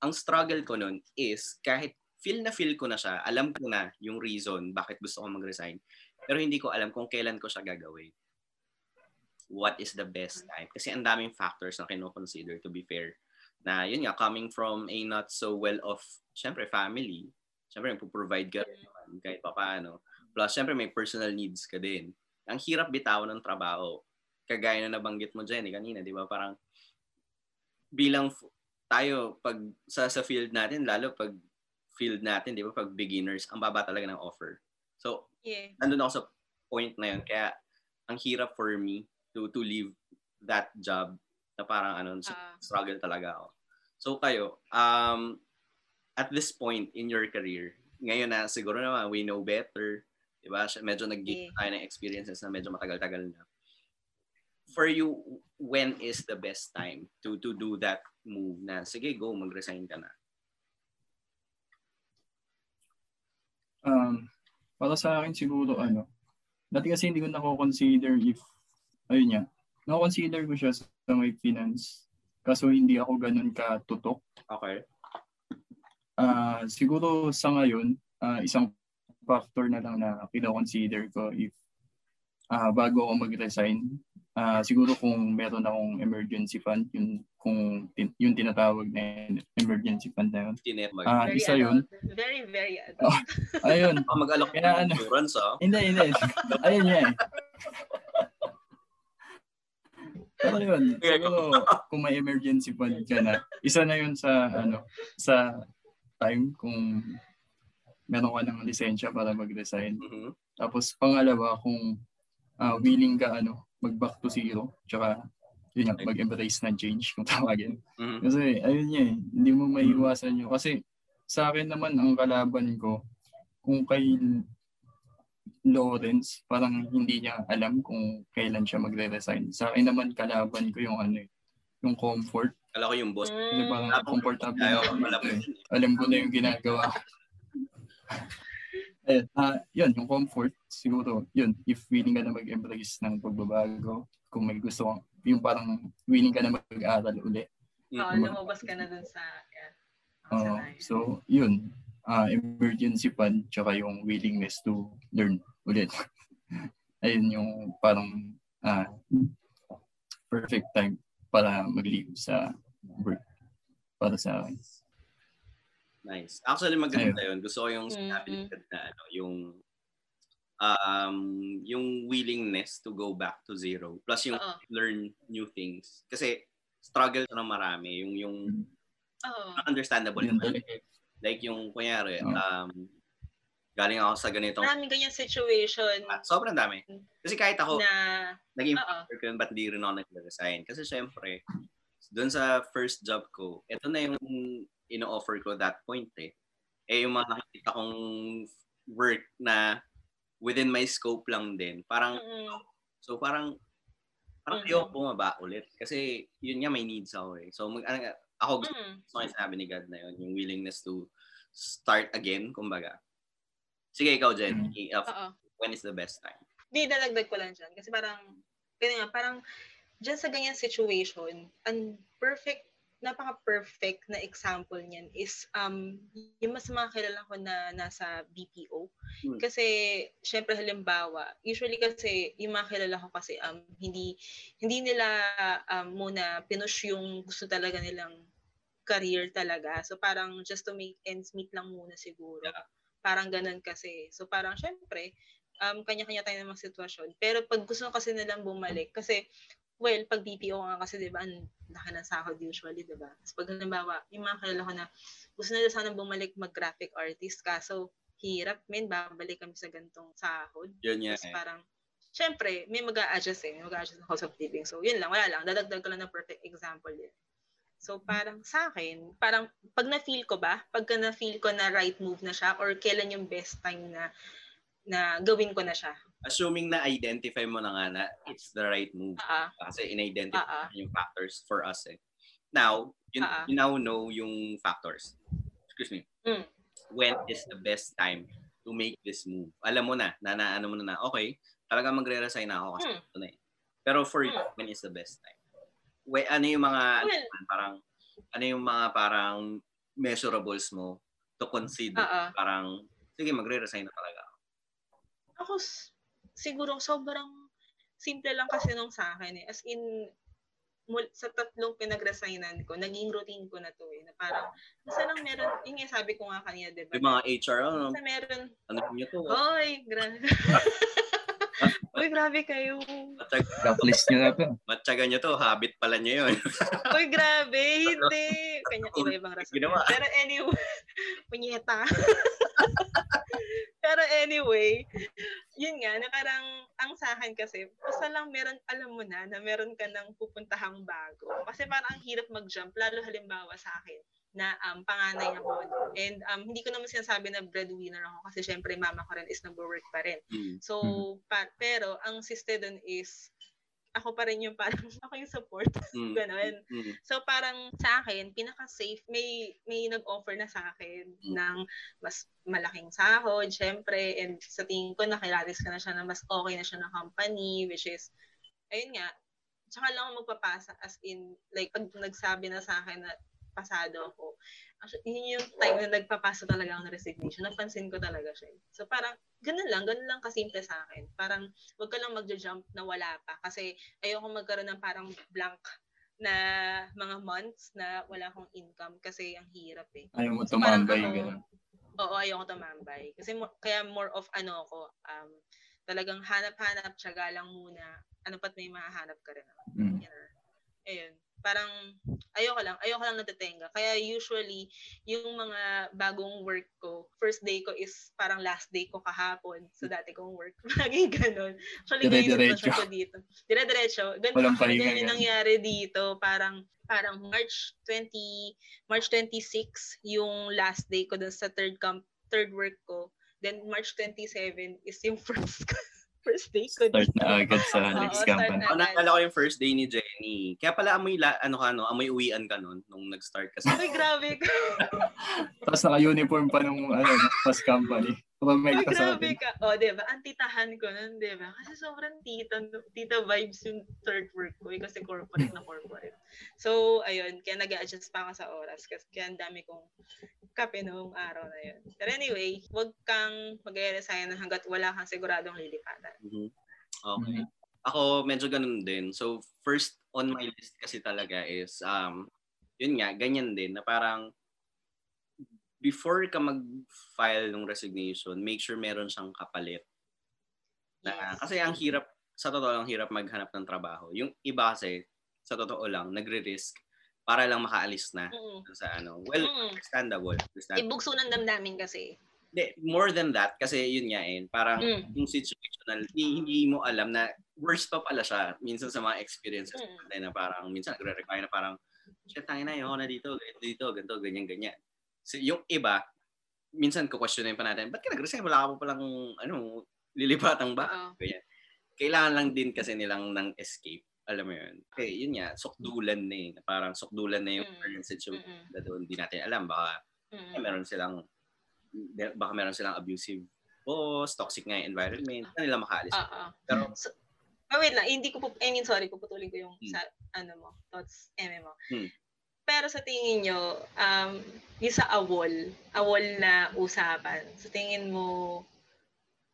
Ang struggle ko nun is kahit feel na feel ko na siya, alam ko na yung reason bakit gusto ko mag-resign. Pero hindi ko alam kung kailan ko siya gagawin. what is the best time. Kasi ang daming factors na kino-consider to be fair. Na yun nga, coming from a not so well-off, syempre family, syempre provide ka rin naman kahit pa paano. Plus, syempre may personal needs ka din. Ang hirap bitawan ng trabaho. Kagaya na nabanggit mo, Jenny, kanina, di ba? Parang bilang tayo, pag sa, sa field natin, lalo pag field natin, di ba, pag beginners, ang baba talaga ng offer. So, Yeah. nandun ako sa point na yun. Kaya, ang hirap for me to to leave that job na parang ano, Ah. struggle talaga ako. So kayo, um, at this point in your career, ngayon na siguro naman we know better, di ba? Medyo nag-gain Yeah. tayo ng experiences na medyo matagal-tagal na. For you, when is the best time to to do that move na, sige, go, mag-resign ka na? Um, para sa akin siguro ano, dati kasi hindi ko nako-consider if, ayun niya, nako-consider ko siya sa may finance. Kaso hindi ako ganun katutok. Okay. Ah, siguro sa ngayon, ah, isang factor na lang na kino-consider ko if ah, bago ako mag-resign, ah, siguro kung meron akong emergency fund, yun, kung tin- yung tinatawag na emergency fund na yun. Tinet mag- Ah, Very isa yun. adult. Very, very adult. Ayun. Ah, *laughs* mag-alok Kaya ng ano- insurance, ah. Hindi, hindi. Ayun niya eh. Pero yun, *laughs* siguro *laughs* kung may emergency fund ka na, isa na yun sa ano, sa time kung meron ka ng lisensya para mag-resign. Mhm. Tapos pangalawa, kung ah, willing ka ano, mag-back to zero, tsaka yun nga, mag-embrace ng change kung tawagin. Mhm. Kasi ayun niya eh, hindi mo maiiwasan yun. Kasi sa akin naman, ang kalaban ko, kung kay Lawrence, parang hindi niya alam kung kailan siya magre-resign. Sa akin naman, kalaban ko yung ano eh, yung comfort. Kala ko yung boss. Kasi parang comfortable Ayaw, na. alam. Alam ko na yung ginagawa. Ayun, ah, yun, yung comfort, siguro, yun, if willing ka na mag-embrace ng pagbabago, kung may gusto kang, yung parang willing ka na mag-aral uli. Oo, Mhm. lumabas ka na dun sa... Yeah. Sa- so, yun, ah emergency fund, tsaka yung willingness to learn ulit. *laughs* Ayun yung parang ah perfect time para mag-leave sa work para sa akin. Nice. Actually, maganda yun. Gusto ko yung sinabi ni Ted na ano, yung um, yung willingness to go back to zero plus yung Oo. learn new things. Kasi struggle to ng marami. Yung, yung Oo. understandable. Yun naman. talaga. Like yung, kunyari, um, galing ako sa ganitong, Maraming ganyan situation Ah, sobrang dami. Kasi kahit ako, na... naging factor ko yun, ba't di rin ako nag-resign? Kasi syempre, doon sa first job ko, ito na yung ino-offer ko that point eh. Eh yung mga nakikita kong work na within my scope lang din. Parang, Mm-mm. so parang, parang Mhm. ayoko bumaba ulit. Kasi yun nga, may needs ako eh. So mag, ano, ako gusto Mm. ko yung sinabi ni God na yun, yung willingness to start again, kumbaga. Sige, ikaw, Jen. i- uh, when is the best time? Di, dalagdag ko lang dyan. Kasi parang, kaya nga, parang, dyan sa ganyan situation, ang perfect, napaka-perfect na example niyan is, um, yung mas mga kilala ko na nasa BPO. Hmm. Kasi, syempre, halimbawa, usually kasi, yung mga kilala ko kasi, um, hindi, hindi nila, um, muna pinush yung gusto talaga nilang career talaga. So, parang just to make ends meet lang muna siguro. Yeah. Parang ganun kasi. So, parang, syempre, um, kanya-kanya tayo ng mga sitwasyon. Pero pag gusto kasi nilang bumalik, kasi, well, pag BPO nga kasi, di ba, ang laki ng sahod usually, di ba? Tapos pag halimbawa, yung mga kilala ko na gusto nila sana bumalik mag-graphic artist, kaso hirap, men, babalik kami sa gantong sahod. Yun nga Tapos eh. parang, syempre, may mag adjust eh, may mag adjust ng cost of living. So, yun lang, wala lang. Dadagdag ko lang ng perfect example din. So, parang sa akin, parang pag na-feel ko ba, pagka na-feel ko na right move na siya, or kailan yung best time na na gawin ko na siya. Assuming na identify mo na nga na it's the right move. Ah, Kasi in-identify ah. yung factors for us eh. Now, you, ah. you now know yung factors. Excuse me. Mm. When is the best time to make this move? Alam mo na, na, na ano mo na na, okay, talaga magre-resign na ako kasi Mm. ito na eh. Pero for you, Mm. when is the best time? We, ano yung mga, ano Well- parang, ano yung mga parang measurables mo to consider? ah. Parang, sige, magre-resign na talaga ako. Ako, siguro, sobrang, simple lang kasi nung sa akin eh. As in, mul- sa tatlong pinag-resignan ko, naging routine ko na to eh. Na parang, basta lang meron, yun nga sabi ko nga kanina, di ba? Yung mga HR, ano, Basta meron, ano nyo to? Hoy, grabe. Uy, *laughs* grabe kayo. Matyaga, Blacklist nyo na to. matyaga nyo to, habit pala nyo yun. *laughs* Uy, grabe. Hindi. Kanya iba-ibang rason. Ginawa. Pero anyway, *laughs* punyeta. Pero anyway, yun nga, na parang ang sa akin kasi, basta lang meron, alam mo na, na meron ka ng pupuntahang bago. Kasi parang ang hirap mag-jump, lalo halimbawa sa akin, na um, panganay ako. And um, hindi ko naman sinasabi na breadwinner ako kasi syempre mama ko rin is nag-work pa rin. Hmm. So, Mhm. pa- pero ang siste doon is ako pa rin yung parang *laughs* ako yung support. *laughs* Mm. Ganun. Mm. So parang sa akin, pinaka-safe, may may nag-offer na sa akin Mm. ng mas malaking sahod, syempre, and sa tingin ko nakilatis ka na siya na mas okay na siya na company, which is, ayun nga, tsaka lang ako magpapasa as in, like, pag nagsabi na sa akin na pasado ako, actually, yun yung time na nagpapasa talaga ako ng resignation, napansin ko talaga siya. So parang, ganun lang, ganun lang kasimple sa akin. Parang, wag ka lang magja-jump na wala pa. Kasi ayoko magkaroon ng parang blank na mga months na wala akong income kasi ang hirap eh. Ayaw mo So, tumambay. ako- Ganun. Oo, ayoko tumambay. Kasi kaya more of ano ako, um, talagang hanap-hanap, tiyaga lang muna. Ano pat may mahahanap ka rin. Mm. Yan. Ayun. Parang, ayoko lang. Ayoko lang natatenga. Kaya usually, yung mga bagong work ko, first day ko is parang last day ko kahapon sa dati kong work. *laughs* Laging ganun. Actually, Dire-diretso. ko dito. Dire-diretso. Ganun, Walang yung nangyari dito. Parang, parang March 20, March 26 yung last day ko dun sa third camp, third work ko. Then March 27 is yung *laughs* first first day ko Start na agad sa *laughs* company. na. Oh, naalala ko yung first day ni Jenny. Kaya pala amoy, la, ano ka, no? amoy uwian ka nun nung nag-start kasi. Uy, grabe ka. *laughs* Tapos naka-uniform pa nung ano, first company. Kapag Uy, ka sa atin. ka. O, di ba? Ang titahan ko nun, di ba? Kasi sobrang tita, tita vibes yung third work ko. eh, Kasi corporate na corporate. So, ayun. Kaya nag adjust pa ako sa oras. Kasi kaya ang dami kong kape noong araw na yun. But anyway, wag kang mag-resign hanggat wala kang siguradong lilipatan. Mhm. Okay. Mhm. Ako, medyo ganun din. So, first on my list kasi talaga is, um, yun nga, ganyan din, na parang, before ka mag-file ng resignation, make sure meron siyang kapalit. Na, Yes. Kasi ang hirap, sa totoo lang, hirap maghanap ng trabaho. Yung iba kasi, sa totoo lang, nagre-risk para lang makaalis na Mm. sa ano. Well, Mm. understandable. understandable. Ibugso ng damdamin kasi. Hindi, more than that, kasi yun nga eh, parang Mm. yung situational, hindi, mo alam na worst pa pala siya minsan sa mga experiences Mm. na parang minsan nagre-require na parang shit, tayo na yun na dito, ganito, dito, ganito, ganyan, ganyan. So, yung iba, minsan ko-questionin pa natin, ba't ka nag-resign? Wala ka pa palang, ano, lilipatang ba? Ganyan. Kailangan lang din kasi nilang ng escape. Alam mo yun. Okay, yun nga, sukdulan na eh. Parang sukdulan na yung Mm. current situation Mm-mm. na doon. Hindi natin alam. Baka Mm. eh, meron silang baka meron silang abusive boss, toxic nga yung environment, na nila makaalis. Oo. Pero, Oh, wait lang, hindi ko po, I mean, sorry, puputulin ko yung Hmm. sa, ano mo, thoughts, eme mo. Hmm. Pero sa tingin nyo, um, yung sa awol, awol na usapan, sa tingin mo,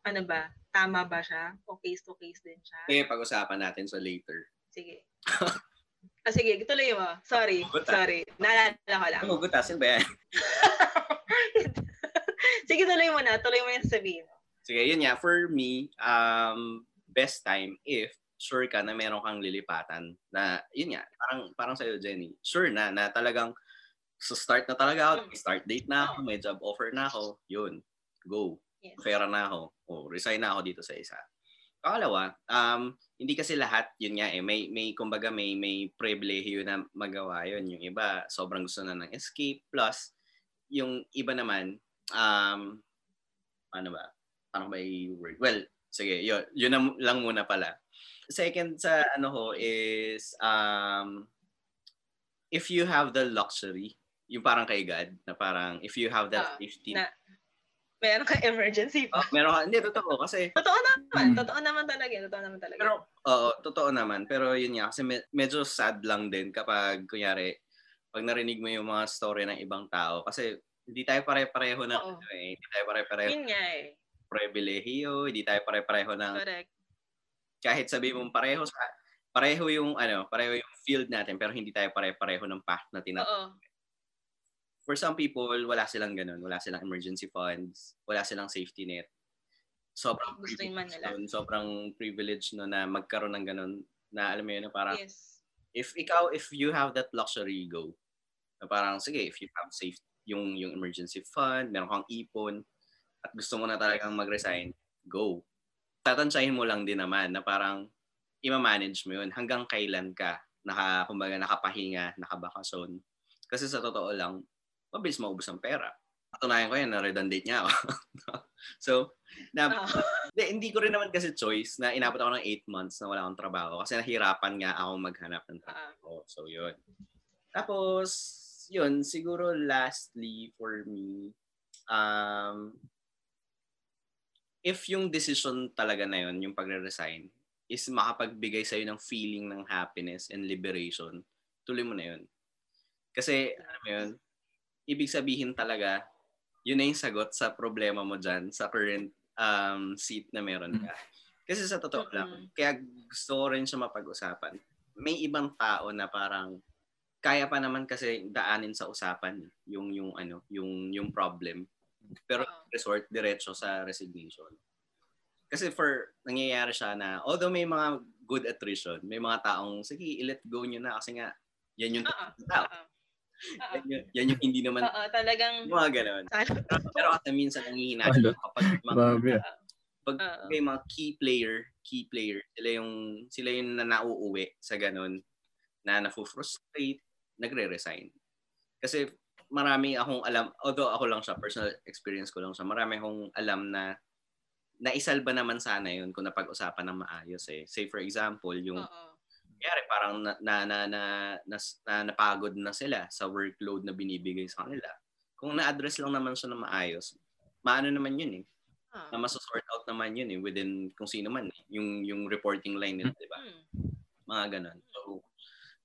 ano ba, tama ba siya? O case to case din siya? eh, pag-usapan natin sa later. Sige. *laughs* ah, sige, tuloy mo. Sorry, Hugot, ah. sorry. Naalala ko lang. Ano, gutasin ba yan? *laughs* sige, tuloy mo na. Tuloy mo yung sabihin. Sige, yun nga. For me, um, best time if sure ka na meron kang lilipatan. Na, yun nga, parang, parang sa'yo, Jenny. Sure na, na talagang so start na talaga ako, may start date na ako, may job offer na ako, yun, go. Yes. Pera na ako. O, resign na ako dito sa isa. Pangalawa, um, hindi kasi lahat, yun nga eh, may, may kumbaga may, may pribilehiyo na magawa yun. Yung iba, sobrang gusto na ng escape. Plus, yung iba naman, um, ano ba? Paano ba i-word? Well, sige, yun, yun na lang muna pala. Second sa ano ho is, um, if you have the luxury, yung parang kay God, na parang if you have that safety, na- Meron kang emergency pa. Oh, meron ka, hindi, totoo, kasi Totoo naman. Hmm. Totoo naman talaga. Totoo naman talaga. Pero, oo, totoo naman. Pero yun nga, kasi me- medyo sad lang din kapag, kunyari, pag narinig mo yung mga story ng ibang tao. Kasi hindi tayo pare-pareho ng, Oo. ano eh, hindi tayo pare-pareho Yun ng nga eh. pribilehiyo, hindi tayo pare-pareho ng Correct. Kahit sabi mong pareho sa pareho yung ano, pareho yung field natin pero hindi tayo pare-pareho ng path na tinatawag. For some people, wala silang ganun. Wala silang emergency funds. Wala silang safety net. Sobrang Gusto man privilege nila. nun. Sobrang privilege no na magkaroon ng ganun na alam mo yun, na parang Yes. if ikaw, if you have that luxury, go. Na parang, sige, if you have safe, yung, yung emergency fund, meron kang ipon, at gusto mo na talagang mag-resign, go. Tatansyahin mo lang din naman na parang ima-manage mo yun hanggang kailan ka naka, kumbaga, nakapahinga, nakabakasyon. Kasi sa totoo lang, mabilis maubos ang pera. Patunayan ko yan, na-redundant niya ako. *laughs* so, na, Oo. hindi, ko rin naman kasi choice na inabot ako ng 8 months na wala akong trabaho kasi nahirapan nga ako maghanap ng trabaho. Ah. So, yun. Tapos, yun, siguro lastly for me, um, if yung decision talaga na yun, yung pagre-resign, is makapagbigay sa'yo ng feeling ng happiness and liberation, tuloy mo na yun. Kasi, alam mo yun, ibig sabihin talaga, yun na yung sagot sa problema mo dyan, sa current um, seat na meron ka. Kasi sa totoo lang, Mm-mm. kaya gusto ko rin siya mapag-usapan. May ibang tao na parang kaya pa naman kasi daanin sa usapan yung yung ano, yung yung problem. Pero Oo. resort diretso sa resignation. Kasi for nangyayari siya na although may mga good attrition, may mga taong sige, i-let go nyo na kasi nga yan yung Oo. tao. Oo. Yan, yung, yan yung hindi naman Oo, talagang mga ganun. *laughs* Pero kasi minsan nanghihina kapag mga pag may mga key player, key player, sila yung sila yung na nauuwi sa ganun na nafu-frustrate, nagre-resign. Kasi marami akong alam, although ako lang siya, personal experience ko lang siya, marami akong alam na naisalba naman sana yun kung napag-usapan ng maayos eh. Say for example, yung Oo. kaya parang na, na, na, na, na, na napagod na sila sa workload na binibigay sa kanila. Kung na-address lang naman siya na maayos, maano naman yun eh Oo. na masosort out naman yun eh within kung sino man eh. yung yung reporting line nila, 'di ba? Hmm. Mga ganun. So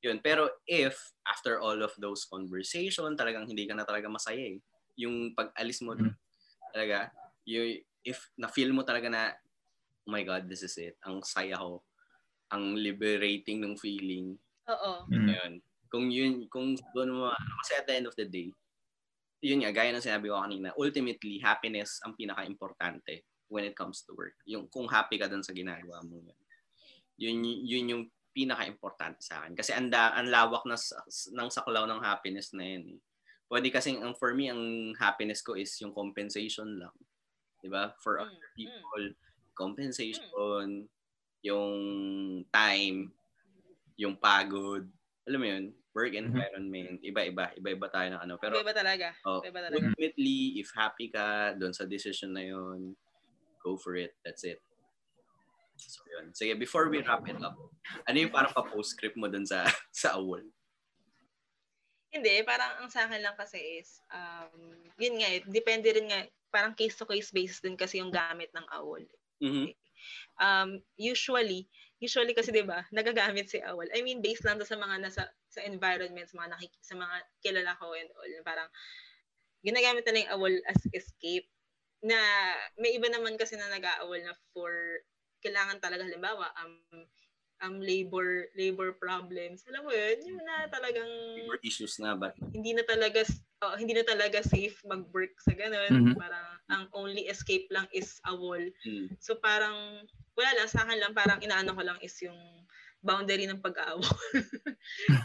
yun, pero if after all of those conversation, talagang hindi ka na talaga masaya eh. Yung pag-alis mo Mm. talaga, you, if na-feel mo talaga na oh my god, this is it. Ang saya ko. Ang liberating ng feeling. Oo. Mm. Yun. Kung yun, kung doon mo, kasi at the end of the day, yun nga, gaya ng sinabi ko kanina, ultimately, happiness ang pinaka-importante when it comes to work. Yung kung happy ka dun sa ginagawa mo yun. Yun, yun yung pinaka-importante sa akin. Kasi ang, ang lawak na, sa- ng saklaw ng happiness na yun. Eh. Pwede kasing, ang, for me, ang happiness ko is yung compensation lang. Di ba? For Mm, other people, compensation, yung time, yung pagod, alam mo yun, work Mhm. environment, iba-iba, iba-iba tayo ng ano. Pero Iba talaga. oh, Iba talaga. ultimately, if happy ka doon sa decision na yun, go for it. That's it. So yun. Sige, before we wrap it up, ano yung parang pa-postscript mo doon sa *laughs* sa awol? Hindi, parang ang sa akin lang kasi is, um, yun nga, eh, depende rin nga, parang case-to-case basis din kasi yung gamit ng AWOL. Mhm. Um, usually, usually kasi 'di ba, nagagamit si AWOL. I mean, based lang sa mga nasa sa environments, mga nakik sa mga kilala ko and all, parang ginagamit nila yung AWOL as escape na may iba naman kasi na nag-aawol na for kailangan talaga halimbawa um um labor labor problems. Alam mo yun, yung na talagang Or issues na ba? hindi na talaga oh, hindi na talaga safe mag-work sa ganun. Mhm. Parang ang only escape lang is a wall. Hmm. So parang wala lang sa akin lang parang inaano ko lang is yung boundary ng pag-aawol.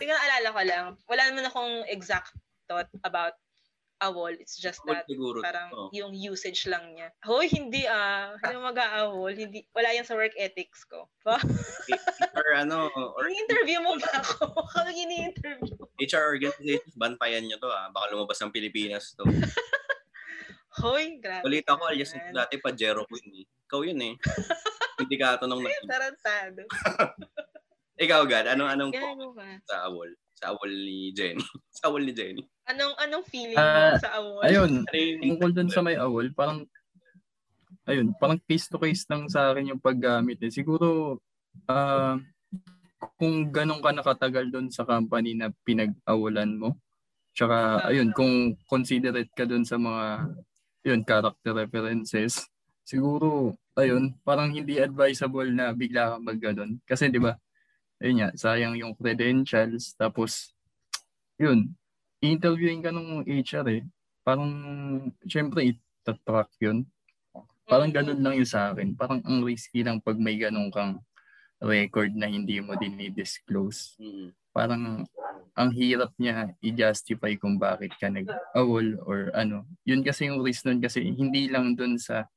Tingnan *laughs* alala ko lang. Wala naman akong exact thought about a wall. It's just Awol that siguro. parang to. yung usage lang niya. Hoy, hindi ah. Hindi mag-aawol. Hindi, wala yan sa work ethics ko. *laughs* Or ano, or Ini-interview mo ba ako? *laughs* Kami ini-interview. HR organizations, bantayan nyo to ah. Baka lumabas ng Pilipinas to. *laughs* Hoy, grabe. Balita ko, alias dati pa Jero Queen eh. Ikaw yun eh. Hindi ka tanong na. Tarantado. Ikaw, God, anong anong ka. sa awol? Sa awol ni Jenny. *laughs* sa awol ni Jenny. Anong anong feeling Ah, mo sa awol? Ayun, tungkol dun sa may awol, parang ayun, parang case to case lang sa akin yung paggamit eh. Siguro ah kung ganun ka nakatagal doon sa company na pinag-awalan mo. Tsaka ayun, kung considerate ka doon sa mga yun, character references. siguro, ayun, parang hindi advisable na bigla ka mag. Kasi di ba, ayun nga, sayang yung credentials. Tapos, yun, interviewing ka nung HR eh. Parang, syempre, itatrack yun. Parang ganun lang yun sa akin. Parang ang risky lang pag may ganun kang record na hindi mo din i-disclose. Parang ang hirap niya i-justify kung bakit ka nag-awol or ano. Yun kasi yung risk nun kasi hindi lang dun sa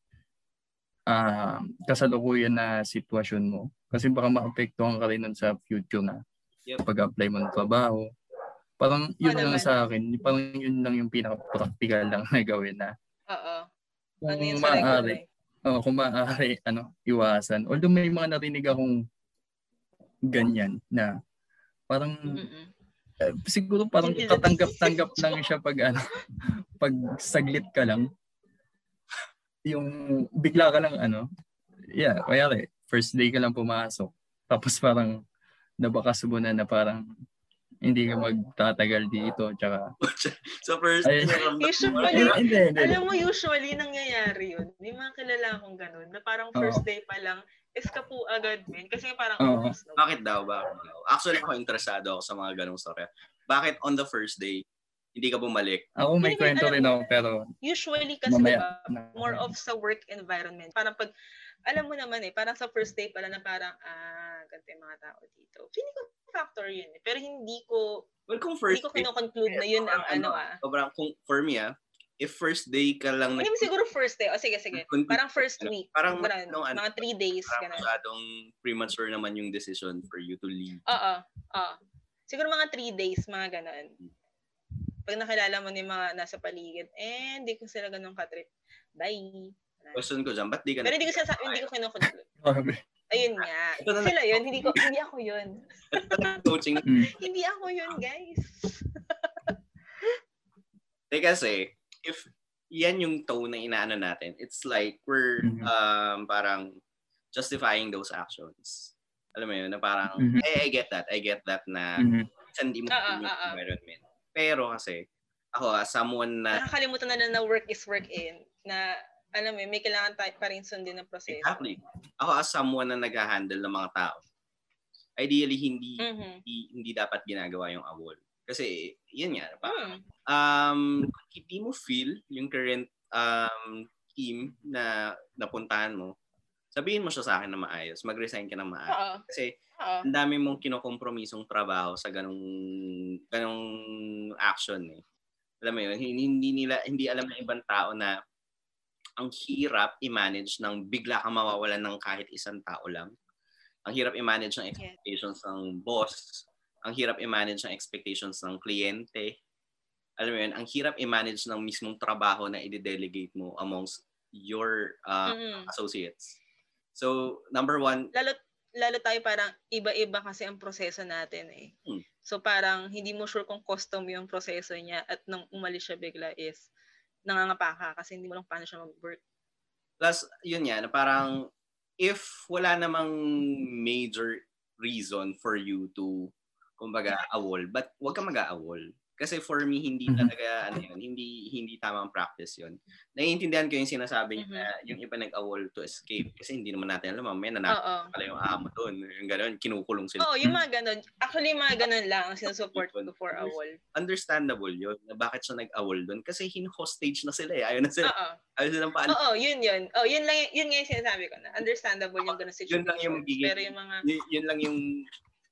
uh, kasalukuyan na sitwasyon mo. Kasi baka maapektuhan ka rin nun sa future na Yep. pag-apply mo ng trabaho. Parang yun Oo lang naman. sa akin. Parang yun lang yung pinaka-practical lang na gawin na Oo. kung Ano yun sa record maaari, oh, kung maaari, ano, iwasan. Although may mga narinig akong ganyan na parang Mm-mm. eh, siguro parang katanggap-tanggap lang siya pag ano, *laughs* pag saglit ka lang. Yung bigla ka lang ano, yeah, kaya first day ka lang pumasok. Tapos parang nabakas mo na na parang hindi ka magtatagal dito. Tsaka, *laughs* so first, Ayun. Usually, hindi, hindi. Alam mo, usually nangyayari yun. May mga kilala akong ganun, na parang first day pa lang, eskapu agad, men. Kasi parang, oh, bakit daw? Bakit daw? Actually, ako interesado ako sa mga ganong story. Bakit on the first day, hindi ka bumalik? Ako may Hindi, kwento rin ako pero Usually kasi Mamaya. diba, more of sa work environment. Parang pag, alam mo naman eh, parang sa first day pala na parang, ah, ganito yung mga tao dito. Feeling ko factor yun eh. Pero hindi ko, Well, kung hindi first ko day, kinoconclude na yun ang ano ah. sobrang, kung, for me ah, if first day ka lang Hindi mo siguro first day. O sige, sige. Kung- Parang first ano, week. parang Ganun. nung ano, Mga three days. parang Ganun. masyadong premature naman yung decision for you to leave. Oo. Oo. Siguro mga three days, mga ganun. Pag nakilala mo yung mga nasa paligid, eh, hindi ko sila ganun katrip. Bye. Question ko dyan, ba't di ka Pero hindi ko sasa- hindi ko *laughs* grabe. Ayun nga. Ito na- Sila yun, hindi ko hindi ako yun. coaching? *laughs* Mm. Hindi ako yun, guys. Eh kasi, if yan yung tone na inaano natin, it's like we're Mhm. um, parang justifying those actions. Alam mo yun, na parang, Mhm. eh, I get that, I get that na Mhm. minsan di mo yung ah, ah. environment. Pero kasi, ako as someone na, Nakakalimutan na na work is work in. Na, alam mo, may kailangan tayo pa rin sundin na proseso. exactly, ako as someone na nag-handle ng mga tao, ideally, hindi, Mhm. hindi, hindi dapat ginagawa yung awol. Kasi, yun nga, parang, Mm. um, kung hindi mo feel yung current um, team na napuntahan mo, sabihin mo siya sa akin na maayos. Mag-resign ka na maayos. Oo. Kasi Oo. ang dami mong kinokompromisong trabaho sa ganong ganong action eh. Alam mo yun, hindi, nila hindi alam ng ibang tao na ang hirap i-manage ng bigla kang mawawalan ng kahit isang tao lang. Ang hirap i-manage ng expectations ng boss. Ang hirap i-manage ng expectations ng kliyente. Alam mo yun, ang hirap i-manage ng mismong trabaho na i-delegate mo amongst your uh, Mm. associates. So, number one, lalo lalo tayo parang iba-iba kasi ang proseso natin eh. Hmm. So parang hindi mo sure kung custom yung proseso niya at nang umalis siya bigla is nangangapa ka kasi hindi mo lang paano siya mag-work. Plus, yun yan, parang if wala namang major reason for you to, kumbaga, awol, but wag ka mag-aawol. Kasi for me, hindi Mhm. talaga, ano yun, hindi, hindi tamang practice yun. Naiintindihan ko yung sinasabi niya Mhm. na yung iba nag-awol to escape. Kasi hindi naman natin alam, mamaya nanakot pala yung amo doon. Yung gano'n, kinukulong sila. Oo, yung mga ganun. Actually, yung mga ganun lang ang sinusupport ko for a wall. Understandable yun, na bakit siya nag-awol doon. Kasi hin-hostage na sila eh. Ayaw na sila. Oo. Ayaw silang paalis. Oo, yun yun. Oh, yun lang yun nga yung sinasabi ko na. Understandable yung ganun situation. Yun lang yung magiging- Pero yung mga Y- yun lang yung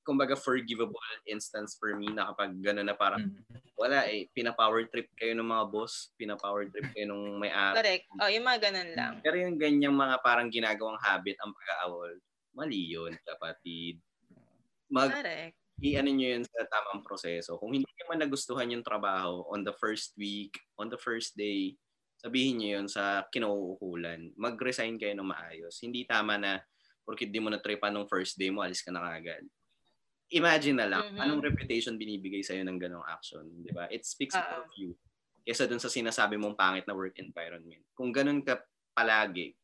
kumbaga forgivable instance for me na kapag gano'n na parang Mhm. wala eh, pina-power trip kayo ng mga boss, pina-power trip kayo ng may-ari. correct. Oh, yung mga ganun lang. Pero yung ganyang mga parang ginagawang habit ang pag-aawol, mali yun, kapatid. Mag, Correct. i-ano nyo yun sa tamang proseso. Kung hindi naman nagustuhan yung trabaho on the first week, on the first day, sabihin nyo yun sa kinauukulan. Mag-resign kayo ng maayos. Hindi tama na porque di mo na-tripan nung first day mo, alis ka na kagad. Imagine na lang, Mhm. anong reputation binibigay sa'yo ng ganong action, di ba? It speaks more of you. Kesa dun sa sinasabi mong pangit na work environment. Kung ganun ka palagi,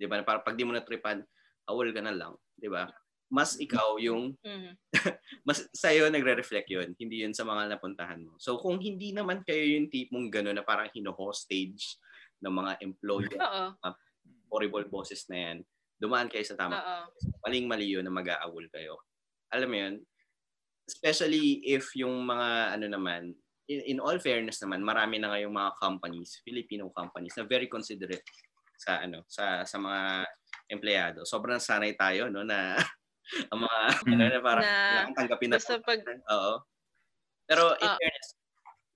di ba? Para pag di mo na-tripan, awol ka na lang, di ba? Mas ikaw yung *laughs* Mhm. mas sa'yo nagre-reflect yun, hindi yun sa mga napuntahan mo. So kung hindi naman kayo yung tipong gano'n na parang hino-hostage ng mga employee, *laughs* Oo. horrible bosses na yan, dumaan kayo sa tama. Oo. Maling-mali yun na mag-aawol kayo. Alam mo yun? Especially if yung mga ano naman, in, in all fairness naman, marami na ngayong mga companies, Filipino companies na very considerate sa ano sa sa mga empleyado. Sobrang sanay tayo no na *laughs* ang mga Mm. ano na parang Na tanggapin na pag, Oo. Pero in Ah. fairness,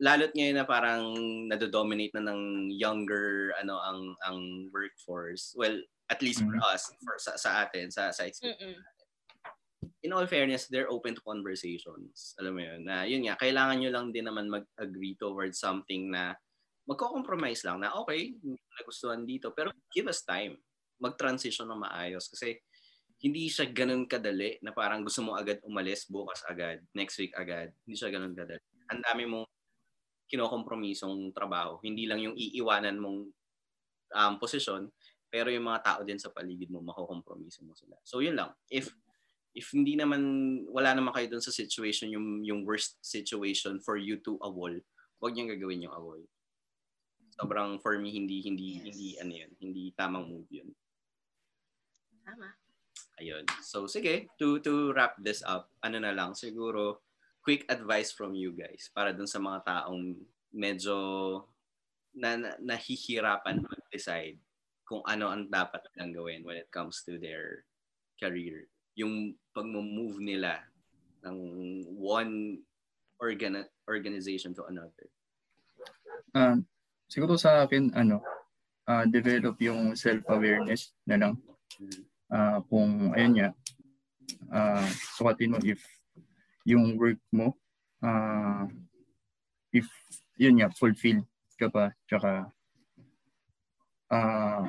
lalo't ngayon na parang nado-dominate na ng younger ano ang ang workforce. Well, at least for Mm. us, for sa, sa atin, sa sa experience. mm In all fairness, they're open to conversations. Alam mo yun, na yun nga, kailangan nyo lang din naman mag-agree towards something na magko-compromise lang na okay, hindi ko nagustuhan dito, pero give us time. Mag-transition na maayos kasi hindi siya ganun kadali na parang gusto mo agad umalis bukas agad, next week agad. Hindi siya ganun kadali. Ang dami mong kinokompromisong trabaho. Hindi lang yung iiwanan mong um, posisyon, pero yung mga tao din sa paligid mo, makukompromiso mo sila. So yun lang. If if hindi naman, wala naman kayo dun sa situation, yung, yung worst situation for you to avoid, huwag niyang gagawin yung avoid. Sobrang for me, hindi, hindi, Yes. hindi, ano yun, hindi tamang move yun. Tama. Ayun. So, sige, to, to wrap this up, ano na lang, siguro, quick advice from you guys para dun sa mga taong medyo na, na nahihirapan mag-decide kung ano ang dapat nilang gawin when it comes to their career. Yung pag-move nila ng one organ organization to another. Um, siguro sa akin, ano, ah, develop yung self-awareness na lang. Ah, kung, ayun nga, ah, sukatin mo if yung work mo, ah, if, yun nga, fulfilled ka pa, tsaka, ah,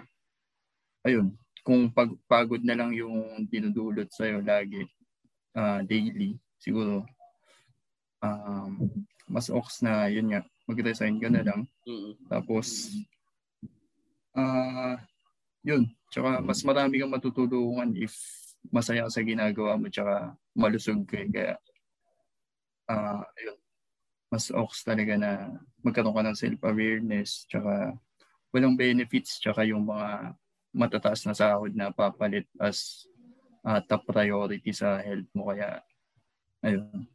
ayun, kung pagpagod na lang yung dinudulot sa'yo lagi, ah, daily, siguro, um, mas ox na, yun nga, mag-resign ka na lang. Mm-mm. Tapos, ah, yun. Tsaka mas marami kang matutulungan if masaya sa ginagawa mo tsaka malusog ka. eh. Kaya, ah, yun. Mas ox talaga na magkaroon ka ng self-awareness tsaka walang benefits tsaka yung mga matataas na sahod na papalit as ah, top priority sa health mo. Kaya, ayun,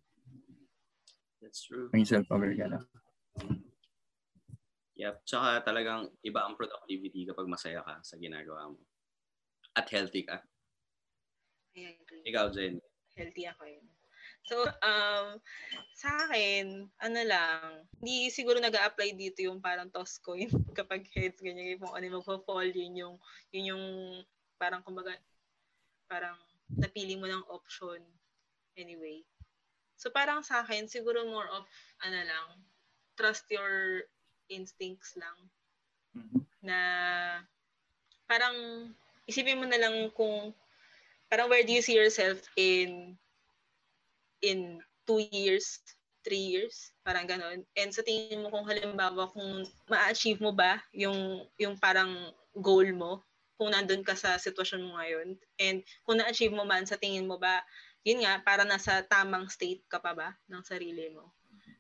That's true. maging self-aware ka na. Yep. Tsaka talagang iba ang productivity kapag masaya ka sa ginagawa mo. At healthy ka. I agree. Ikaw, Jen. Healthy ako yun. So, um, sa akin, ano lang, hindi siguro nag apply dito yung parang toss coin *laughs* kapag heads, ganyan, yung kung ano yung magpo-fall, yun yung, yun yung parang kumbaga, parang napili mo ng option anyway. So, parang sa akin, siguro more of, ano lang, trust your instincts lang Mhm. na parang isipin mo na lang kung parang where do you see yourself in in two years, three years, parang ganon. And sa tingin mo kung halimbawa kung ma-achieve mo ba yung yung parang goal mo kung nandun ka sa sitwasyon mo ngayon and kung na-achieve mo man sa tingin mo ba yun nga para nasa tamang state ka pa ba ng sarili mo.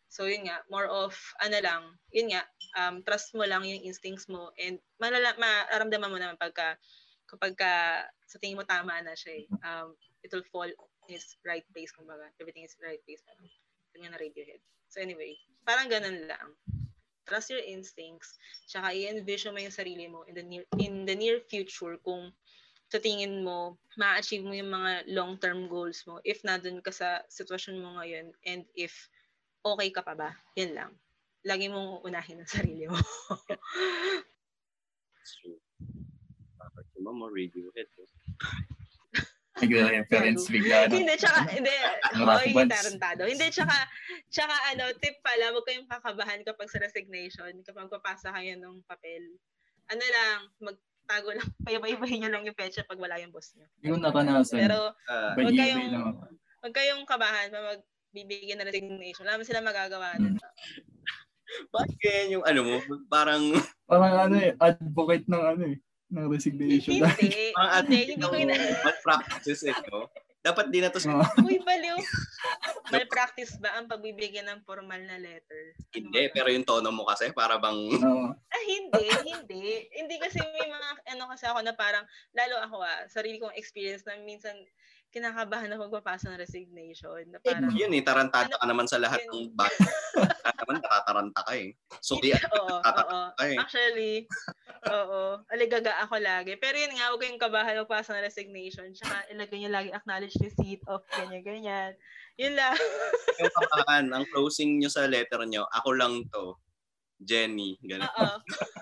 So yun nga, more of ano lang, yun nga, um, trust mo lang yung instincts mo and malala, mararamdaman mo naman pagka kapag ka, sa tingin mo tama na siya eh. Um, it will fall in its right place, kumbaga. Everything is right place. Parang, ganyan na Radiohead. So anyway, parang ganun lang. Trust your instincts. Tsaka i-envision mo yung sarili mo in the near, in the near future kung sa tingin mo, ma-achieve mo yung mga long-term goals mo if nandun ka sa sitwasyon mo ngayon and if okay ka pa ba. Yan lang. Lagi mong unahin ang *laughs* sarili mo. That's true. Bakit yung mama Radiohead? Eh. Nag-reference bigla. no? hindi, tsaka, hindi, *laughs* bands. tarantado. Hindi, tsaka, tsaka ano, tip pala, huwag kayong kakabahan kapag sa resignation, kapag papasa kayo ng papel. Ano lang, magtago lang, *laughs* payabay-bayin nyo lang yung pecha pag wala yung boss nyo. Ko naranasan. Pero, By huwag kayong- huwag kayong kabahan pa magbibigyan ng resignation. Wala sila magagawa Mm. nun. bakit yung ano mo? Parang, Parang ano eh, advocate ng ano eh, ng resignation. Hindi, parang *laughs* hindi, ating hindi ko ina... bad *laughs* practices eh, no? Dapat di na to Oo. Uy, baliw. *laughs* Malpractice ba ang pagbibigyan ng formal na letter? Hindi, pero yung tono mo kasi para bang Oo. Ah, hindi, hindi. hindi kasi may mga, ano kasi ako na parang, lalo ako ah, sarili kong experience na minsan kinakabahan ako magpapasa ng resignation. Na parang, yun eh, tarantado Ano- ka naman sa lahat yun. ng bagay. *laughs* naman natataranta ka eh. So, di *laughs* oo, oo. tataranta ka eh. Actually, oo. Aligaga ako lagi. Pero yun nga, huwag kayong kabahan magpasa ng resignation. Tsaka ilagay niyo lagi acknowledge receipt of ganyan-ganyan. Yun lang. Yung kapahan, ang closing nyo sa letter nyo, ako lang to. Jenny. Ganun. Oo.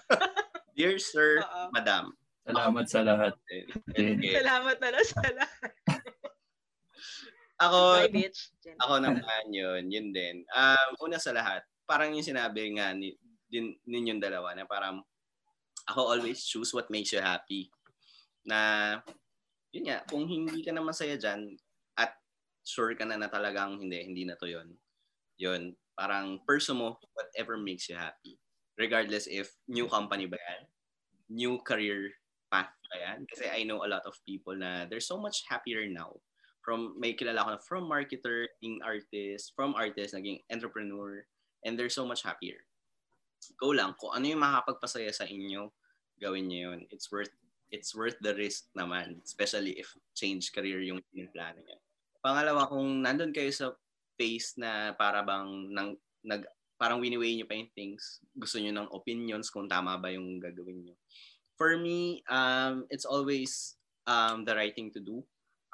*laughs* Dear sir, Oo. madam. Salamat sa lahat. Okay. Salamat na lang sa lahat. Ako, bitch. Ako naman yun, yun din. Um, una sa lahat, parang yung sinabi nga ni, din, ninyong dalawa na parang ako always choose what makes you happy. Na, yun nga, kung hindi ka na masaya dyan at sure ka na na talagang hindi, hindi na to yun. Yun, parang pursue mo whatever makes you happy. Regardless if new company ba yan, new career path ba yan. Kasi I know a lot of people na they're so much happier now from may kilala ko na from marketer, naging artist, from artist, naging entrepreneur, and they're so much happier. Go lang, kung ano yung makakapagpasaya sa inyo, gawin niyo yun. It's worth it's worth the risk naman, especially if change career yung plano niya. Pangalawa, kung nandun kayo sa phase na para bang nang, nag, parang winiweigh niyo pa yung things, gusto niyo ng opinions kung tama ba yung gagawin niyo. For me, um, it's always um, the right thing to do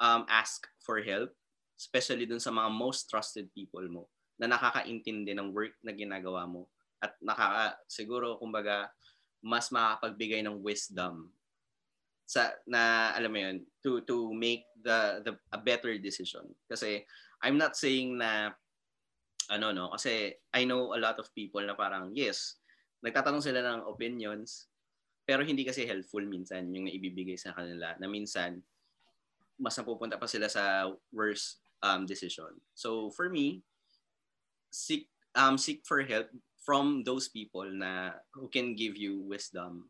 um, ask for help, especially dun sa mga most trusted people mo na nakakaintindi ng work na ginagawa mo. At nakaka siguro kumbaga mas makakapagbigay ng wisdom sa na alam mo yun to to make the the a better decision. Kasi I'm not saying na ano no? Kasi I know a lot of people na parang yes nagtatanong sila ng opinions pero hindi kasi helpful minsan yung ibibigay sa kanila na minsan mas napupunta pa sila sa worst um, decision. So for me, seek um, seek for help from those people na who can give you wisdom,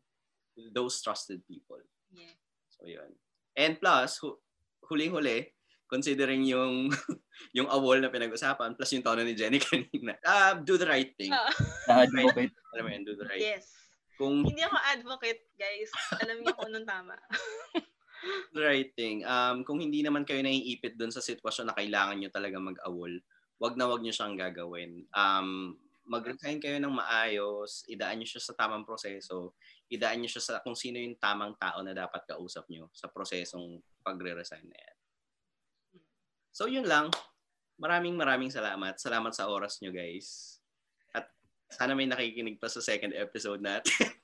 those trusted people. Yeah. So yun. And plus, hu- huling-huli, considering yung *laughs* yung awol na pinag-usapan plus yung tono ni Jenny *laughs* kanina. Uh, do the right thing. Ah, *laughs* Na-advocate. Alam mo yun, do the right yes. Kung Hindi ako advocate, guys. Alam niyo kung anong tama. Thing. Um, kung hindi naman kayo naiipit doon sa sitwasyon na kailangan nyo talaga mag-awol, wag na wag nyo siyang gagawin. Um, mag-resign kayo ng maayos, idaan nyo siya sa tamang proseso, idaan nyo siya sa kung sino yung tamang tao na dapat kausap nyo sa prosesong pagre-resign na yan. So yun lang. Maraming maraming salamat. Salamat sa oras nyo guys. At sana may nakikinig pa sa second episode natin. *laughs*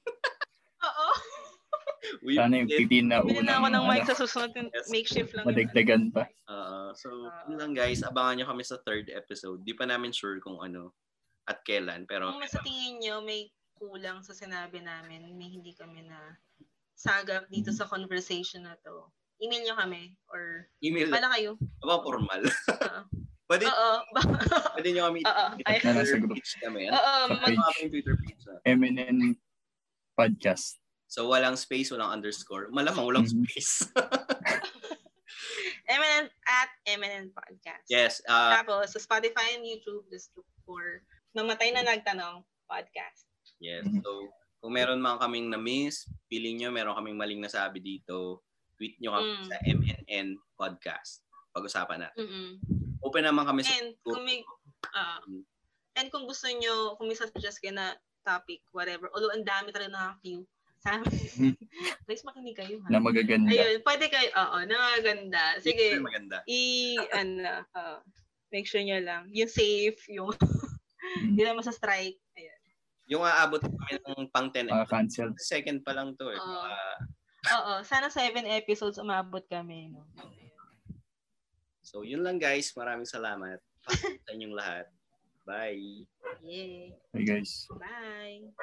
We Sana yung pipin na Bili na ako ng mic ano, sa susunod. yung Yes. Makeshift lang. madagdagan pa. Uh, so, yun lang guys. Abangan nyo kami sa third episode. Di pa namin sure kung ano at kailan. Pero, Kung sa tingin nyo may kulang sa sinabi namin, may hindi kami na sagap dito sa conversation na to, email nyo kami or email pala kayo. Aba, formal. *laughs* Pwede, Oo. *laughs* pwede nyo kami nasa group. page kami. Oo. Ba yung Twitter page? MNN podcast. So, walang space, walang underscore. Malamang walang Mhm. space. *laughs* MNN at MNN Podcast. yes. Uh, Tapos, sa Spotify and YouTube, just look for Mamatay na Nagtanong Podcast. yes. Mhm. So, kung meron mga kaming na-miss, feeling nyo meron kaming maling nasabi dito, tweet nyo kami Mm. sa MNN Podcast. Pag-usapan natin. Mm-mm. Open naman kami sa And kung may, Mm. and kung gusto nyo, kung may suggest kayo na topic, whatever, although ang dami talaga nakaka-view sa amin. Please makinig kayo, ha? Na magaganda. Ayun, pwede kayo, oo, na maganda. Sige, Maganda. i, ano, ah, make sure nyo lang. Yung safe, yung, hindi naman sa strike. Ayun. Yung aabot kami ng pang 10 Mga cancel. second pa lang to eh. Oo. Ah, Oo, sana seven episodes umabot kami, no? so, yun lang guys. Maraming salamat. sa inyong lahat. Bye. Yay. Hey guys. Bye.